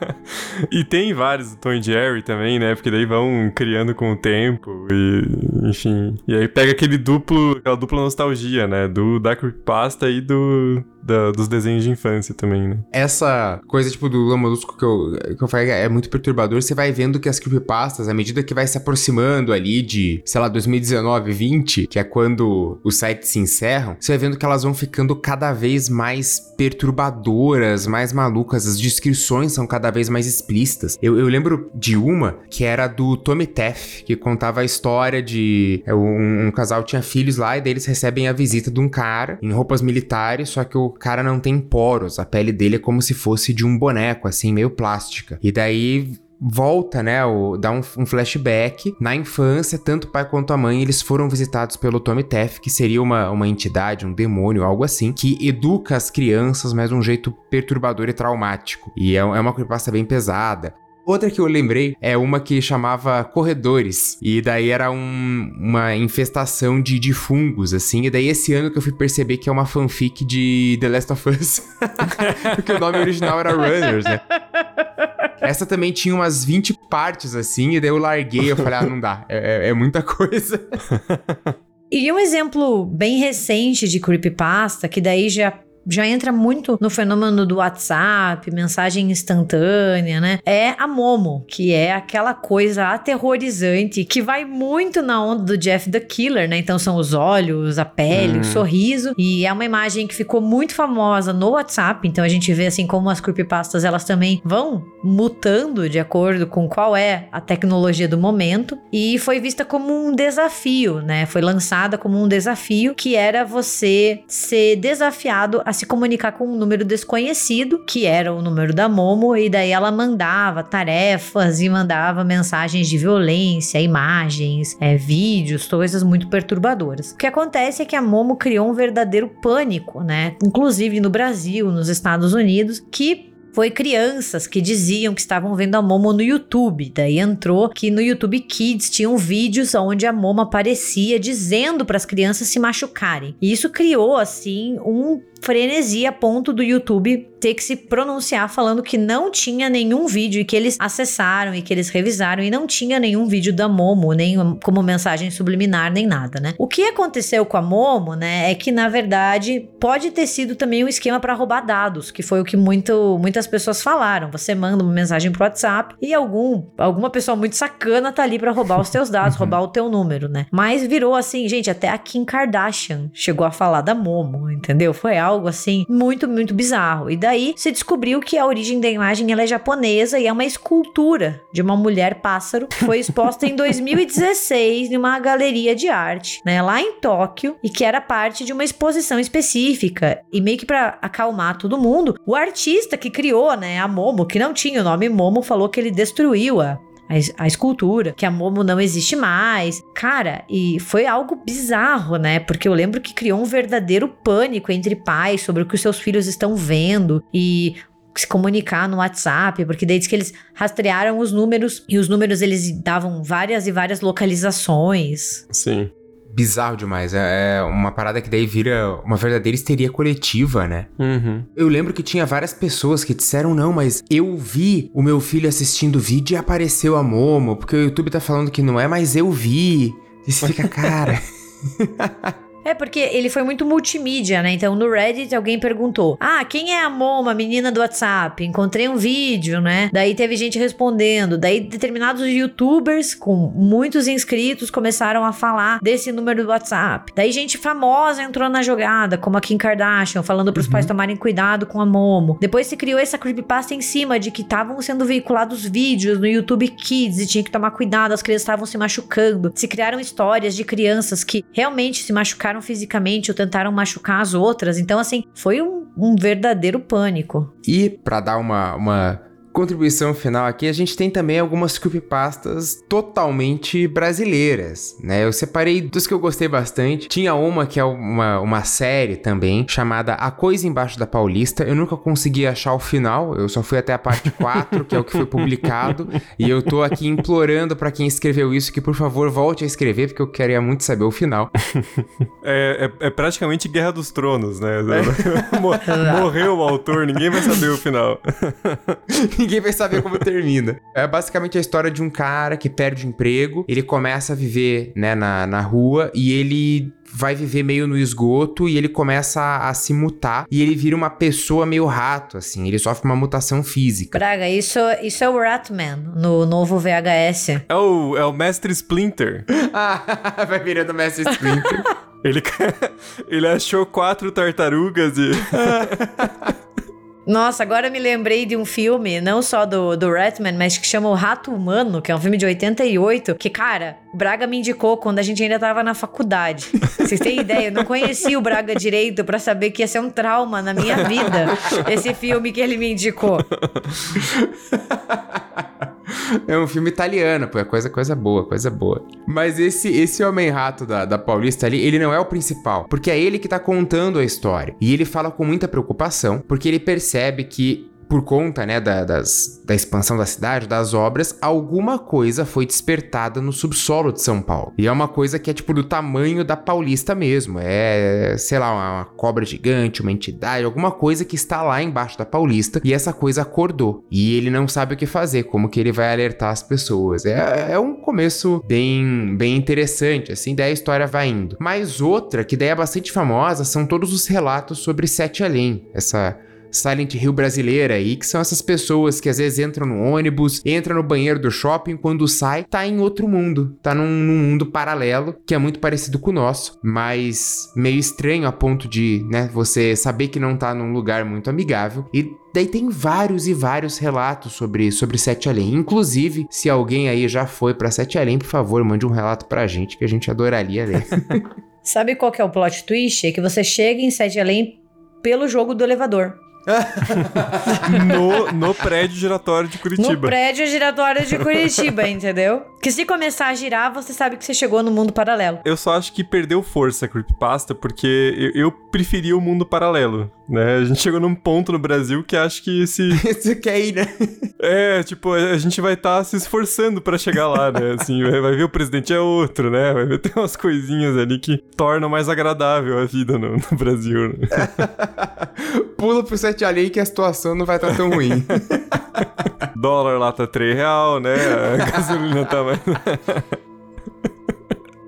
<laughs> e tem vários Tom e Jerry também, né? Porque daí vão criando com o tempo. E, enfim. E aí pega aquele duplo, aquela dupla nostalgia, né? Do da Creepypasta e do, da, dos desenhos de infância também, né? Essa coisa, tipo, do Lula Molusco que eu, que eu falei é muito perturbador. Você vai vendo que as creepypastas, à medida que vai se aproximando ali de, sei lá, 2019, 20, que é quando os sites se encerram, você vai vendo que elas vão ficando cada vez mais perturbadoras, mais malucas. As descrições são cada vez mais explícitas. Eu, eu lembro de uma que era do Tommy Teff, que contava a história de é, um, um casal tinha filhos lá e daí eles recebem a visita de um cara em roupas militares, só que o cara não tem poros, a pele dele é como se fosse de um boneco, assim, meio plástica. E daí volta, né, o, dá um, um, flashback. Na infância, tanto o pai quanto a mãe, eles foram visitados pelo Tommy Teff, que seria uma, uma entidade, um demônio, algo assim, que educa as crianças, mas de um jeito perturbador e traumático. E é, é uma creepypasta bem pesada. Outra que eu lembrei é uma que chamava Corredores. E daí era um, uma infestação de, de fungos, assim. E daí esse ano que eu fui perceber que é uma fanfic de The Last of Us. <laughs> Porque o nome original era Runners, né? <laughs> Essa também tinha umas 20 partes, assim. E daí eu larguei. Eu falei, ah, não dá. É, é, é muita coisa. E um exemplo bem recente de creepypasta, que daí já já entra muito no fenômeno do WhatsApp, mensagem instantânea, né? É a Momo, que é aquela coisa aterrorizante que vai muito na onda do Jeff the Killer, né? Então são os olhos, a pele, hum. o sorriso. E é uma imagem que ficou muito famosa no WhatsApp. Então a gente vê assim como as creepypastas elas também vão mutando de acordo com qual é a tecnologia do momento. E foi vista como um desafio, né? Foi lançada como um desafio que era você ser desafiado a se comunicar com um número desconhecido, que era o número da Momo, e daí ela mandava tarefas e mandava mensagens de violência, imagens, é, vídeos, coisas muito perturbadoras. O que acontece é que a Momo criou um verdadeiro pânico, né? Inclusive no Brasil, nos Estados Unidos, que foi crianças que diziam que estavam vendo a Momo no YouTube. Daí entrou que no YouTube Kids tinham vídeos onde a Momo aparecia dizendo para as crianças se machucarem. E isso criou assim um frenesi a ponto do YouTube ter que se pronunciar falando que não tinha nenhum vídeo e que eles acessaram e que eles revisaram e não tinha nenhum vídeo da Momo, nem como mensagem subliminar, nem nada, né? O que aconteceu com a Momo, né, é que na verdade pode ter sido também um esquema para roubar dados, que foi o que muito, muitas pessoas falaram. Você manda uma mensagem pro WhatsApp e algum, alguma pessoa muito sacana tá ali para roubar os teus dados, roubar o teu número, né? Mas virou assim, gente, até a Kim Kardashian chegou a falar da Momo, entendeu? Foi algo algo assim muito, muito bizarro. E daí se descobriu que a origem da imagem é japonesa e é uma escultura de uma mulher pássaro que foi exposta em 2016 em uma galeria de arte, né, lá em Tóquio, e que era parte de uma exposição específica. E meio que para acalmar todo mundo, o artista que criou, né, a Momo, que não tinha o nome Momo, falou que ele destruiu a a, a escultura, que a Momo não existe mais. Cara, e foi algo bizarro, né? Porque eu lembro que criou um verdadeiro pânico entre pais sobre o que os seus filhos estão vendo e se comunicar no WhatsApp, porque diz que eles rastrearam os números e os números eles davam várias e várias localizações. Sim. Bizarro demais. É é uma parada que daí vira uma verdadeira histeria coletiva, né? Uhum. Eu lembro que tinha várias pessoas que disseram não, mas eu vi o meu filho assistindo o vídeo e apareceu a Momo, porque o YouTube tá falando que não é, mas eu vi. E você fica, <laughs> cara. <laughs> É porque ele foi muito multimídia, né? Então no Reddit alguém perguntou: Ah, quem é a Moma, a menina do WhatsApp? Encontrei um vídeo, né? Daí teve gente respondendo. Daí determinados youtubers com muitos inscritos começaram a falar desse número do WhatsApp. Daí gente famosa entrou na jogada, como a Kim Kardashian, falando pros pais tomarem cuidado com a Momo. Depois se criou essa creepypasta em cima de que estavam sendo veiculados vídeos no YouTube Kids e tinha que tomar cuidado, as crianças estavam se machucando. Se criaram histórias de crianças que realmente se machucaram fisicamente ou tentaram machucar as outras. Então, assim, foi um, um verdadeiro pânico. E pra dar uma, uma contribuição final aqui, a gente tem também algumas creepypastas totalmente brasileiras, né? Eu separei dos que eu gostei bastante. Tinha uma que é uma, uma série também, chamada A Coisa Embaixo da Paulista. Eu nunca consegui achar o final, eu só fui até a parte 4, que é o que foi publicado. <laughs> E eu tô aqui implorando pra quem escreveu isso que, por favor, volte a escrever, porque eu queria muito saber o final. <laughs> É, é, é praticamente Guerra dos Tronos, né? <laughs> Mo- Morreu o autor, ninguém vai saber o final. Ninguém vai saber como termina. É basicamente a história de um cara que perde o emprego, ele começa a viver, né, na, na rua e ele vai viver meio no esgoto e ele começa a, a se mutar e ele vira uma pessoa meio rato, assim, ele sofre uma mutação física. Braga, isso, isso é o Ratman no novo VHS. É o, é o Mestre Splinter. <laughs> Ah, vai virando Mestre Splinter. <laughs> Ele, <laughs> ele achou quatro tartarugas e. Nossa, agora me lembrei de um filme, não só do, do Ratman, mas que chama O Rato Humano, que é um filme de 88, que, cara, o Braga me indicou quando a gente ainda tava na faculdade. Vocês têm ideia? Eu não conhecia o Braga direito pra saber que ia ser um trauma na minha vida, esse filme que ele me indicou. <laughs> <laughs> É um filme italiano, pô, é coisa, coisa boa, coisa boa. Mas esse, esse Homem-Rato da, da Paulista ali, ele não é o principal, porque é ele que tá contando a história. E ele fala com muita preocupação, porque ele percebe que por conta, né, da, das, da expansão da cidade, das obras, alguma coisa foi despertada no subsolo de São Paulo. E é uma coisa que é tipo do tamanho da Paulista mesmo. É, sei lá, uma, cobra gigante, uma entidade, alguma coisa que está lá embaixo da Paulista e essa coisa acordou. E ele não sabe o que fazer, como que ele vai alertar as pessoas. É, é um começo bem, bem interessante, assim, daí a história vai indo. Mas outra, que daí é bastante famosa, são todos os relatos sobre Sete Além. Essa Silent Hill brasileira aí, que são essas pessoas que às vezes entram no ônibus, entram no banheiro do shopping, quando sai, tá em outro mundo, tá num, num mundo paralelo, que é muito parecido com o nosso, mas meio estranho a ponto de, né, você saber que não tá num lugar muito amigável. E Daí tem vários e vários relatos sobre, sobre Sete Além. Inclusive, se alguém aí já foi pra Sete Além, por favor, mande um relato pra gente que a gente adoraria ler. <laughs> Sabe qual que é o plot twist? É que você chega em Sete Além pelo jogo do elevador. <laughs> no, no prédio giratório de No Curitiba. prédio giratório de Curitiba, <laughs> entendeu? Que se começar a girar, você sabe que você chegou no mundo paralelo. Eu só acho que perdeu força a Creepypasta, porque eu, eu preferia o mundo paralelo, né? A gente chegou num ponto no Brasil que acho que esse... <laughs> Isso quer ir, né? É, tipo, a gente vai estar se esforçando pra chegar lá, né? Assim, vai, ver o presidente é outro, né? Vai ver <laughs> tem umas coisinhas ali que tornam mais agradável a vida no, no Brasil, né? <laughs> Pula pro Sete Além que a situação não vai estar tão ruim. Dólar lá tá 3 real, né? A gasolina tá mais...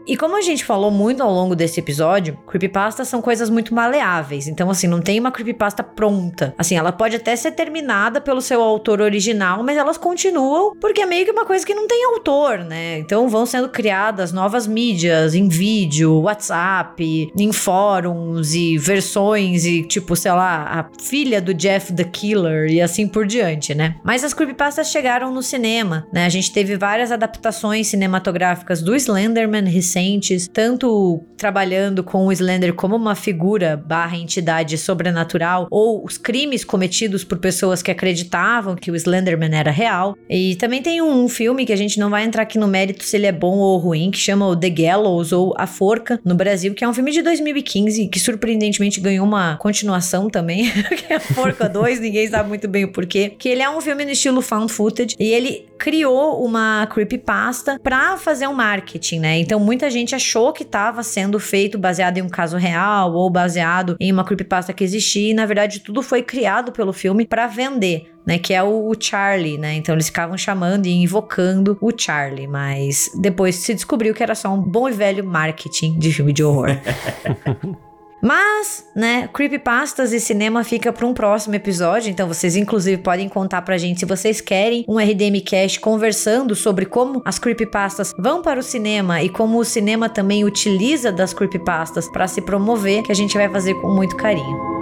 E como a gente falou muito ao longo desse episódio, creepypastas são coisas muito maleáveis. Então, assim, não tem uma creepypasta pronta. Assim, ela pode até ser terminada pelo seu autor original, mas elas continuam porque é meio que uma coisa que não tem autor, né? Então vão sendo criadas novas mídias em vídeo, WhatsApp, em fóruns e versões e, tipo, sei lá, a filha do Jeff the Killer e assim por diante, né? Mas as creepypastas chegaram no cinema, né? A gente teve várias adaptações cinematográficas do Slenderman recentes, tanto trabalhando com o Slender como uma figura barra entidade sobrenatural, ou os crimes cometidos por pessoas que acreditavam que o Slenderman era real. E também tem um filme que a gente não vai entrar aqui no mérito se ele é bom ou ruim, que chama o The Gallows ou A Forca, no Brasil, que é um filme de 2015 que surpreendentemente ganhou uma continuação também, <laughs> que é A Forca <laughs> 2, ninguém sabe muito bem o porquê. Que ele é um filme no estilo found footage e ele criou uma creepypasta para fazer um marketing, né? Então muita gente achou que estava sendo feito baseado em um caso real ou baseado em uma creepypasta que existia, e na verdade tudo foi criado pelo filme para vender. Né, que é o, Charlie, né? Então eles ficavam chamando e invocando o Charlie, mas depois se descobriu que era só um bom e velho marketing de filme de horror. <laughs> Mas, né, creepypastas e cinema fica para um próximo episódio, então vocês inclusive podem contar pra gente se vocês querem um RDM Cast conversando sobre como as creepypastas vão para o cinema e como o cinema também utiliza das creepypastas para se promover, que a gente vai fazer com muito carinho.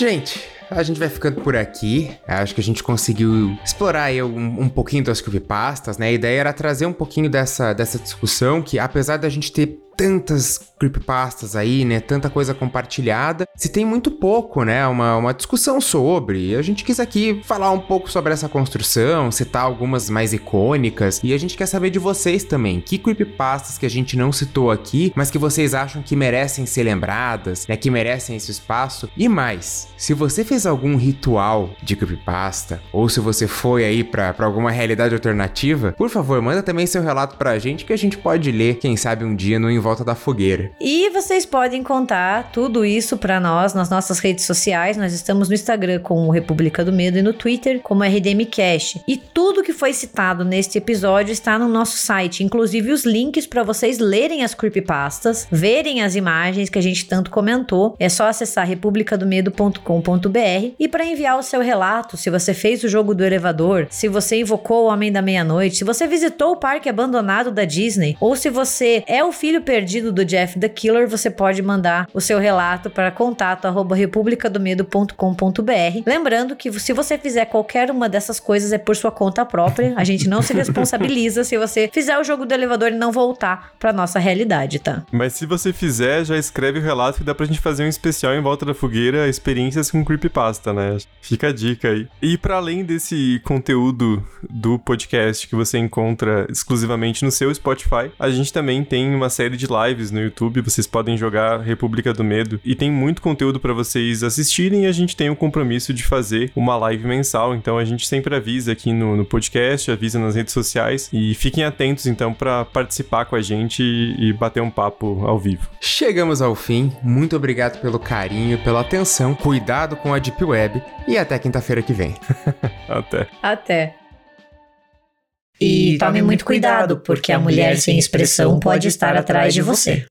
Gente, a gente vai ficando por aqui. Acho que a gente conseguiu explorar aí um, um pouquinho das creepypastas, né? A ideia era trazer um pouquinho dessa, dessa discussão que, apesar da gente ter tantas creepypastas aí, né? Tanta coisa compartilhada. Se tem muito pouco, né? Uma, uma discussão sobre. A gente quis aqui falar um pouco sobre essa construção, citar algumas mais icônicas. E a gente quer saber de vocês também. Que creepypastas que a gente não citou aqui, mas que vocês acham que merecem ser lembradas, né? Que merecem esse espaço. E mais, se você fez algum ritual de creepypasta, ou se você foi aí para alguma realidade alternativa, por favor, manda também seu relato pra gente que a gente pode ler, quem sabe um dia no Em Volta da Fogueira. E vocês podem contar tudo isso para nós nas nossas redes sociais. Nós estamos no Instagram com o República do Medo e no Twitter como RDMcast. E tudo que foi citado neste episódio está no nosso site, inclusive os links para vocês lerem as creepypastas, verem as imagens que a gente tanto comentou. É só acessar republicadomedo.com.br e para enviar o seu relato, se você fez o jogo do elevador, se você invocou o Homem da Meia-Noite, se você visitou o parque abandonado da Disney ou se você é o filho perdido do Jeff The Killer, você pode mandar o seu relato para contato republicadomedo.com.br. Lembrando que se você fizer qualquer uma dessas coisas é por sua conta própria. A gente não se responsabiliza se você fizer o jogo do elevador e não voltar para nossa realidade, tá? Mas se você fizer, já escreve o relato que dá pra gente fazer um especial em volta da fogueira, experiências com creepypasta, né? Fica a dica aí. E para além desse conteúdo do podcast que você encontra exclusivamente no seu Spotify, a gente também tem uma série de lives no YouTube vocês podem jogar República do Medo e tem muito conteúdo para vocês assistirem e a gente tem o compromisso de fazer uma live mensal, então a gente sempre avisa aqui no, no podcast, avisa nas redes sociais e fiquem atentos então para participar com a gente e, e bater um papo ao vivo. Chegamos ao fim, muito obrigado pelo carinho, pela atenção, cuidado com a Deep Web e até quinta-feira que vem. <laughs> até. Até. E tome muito cuidado, porque a mulher sem expressão pode estar atrás de você.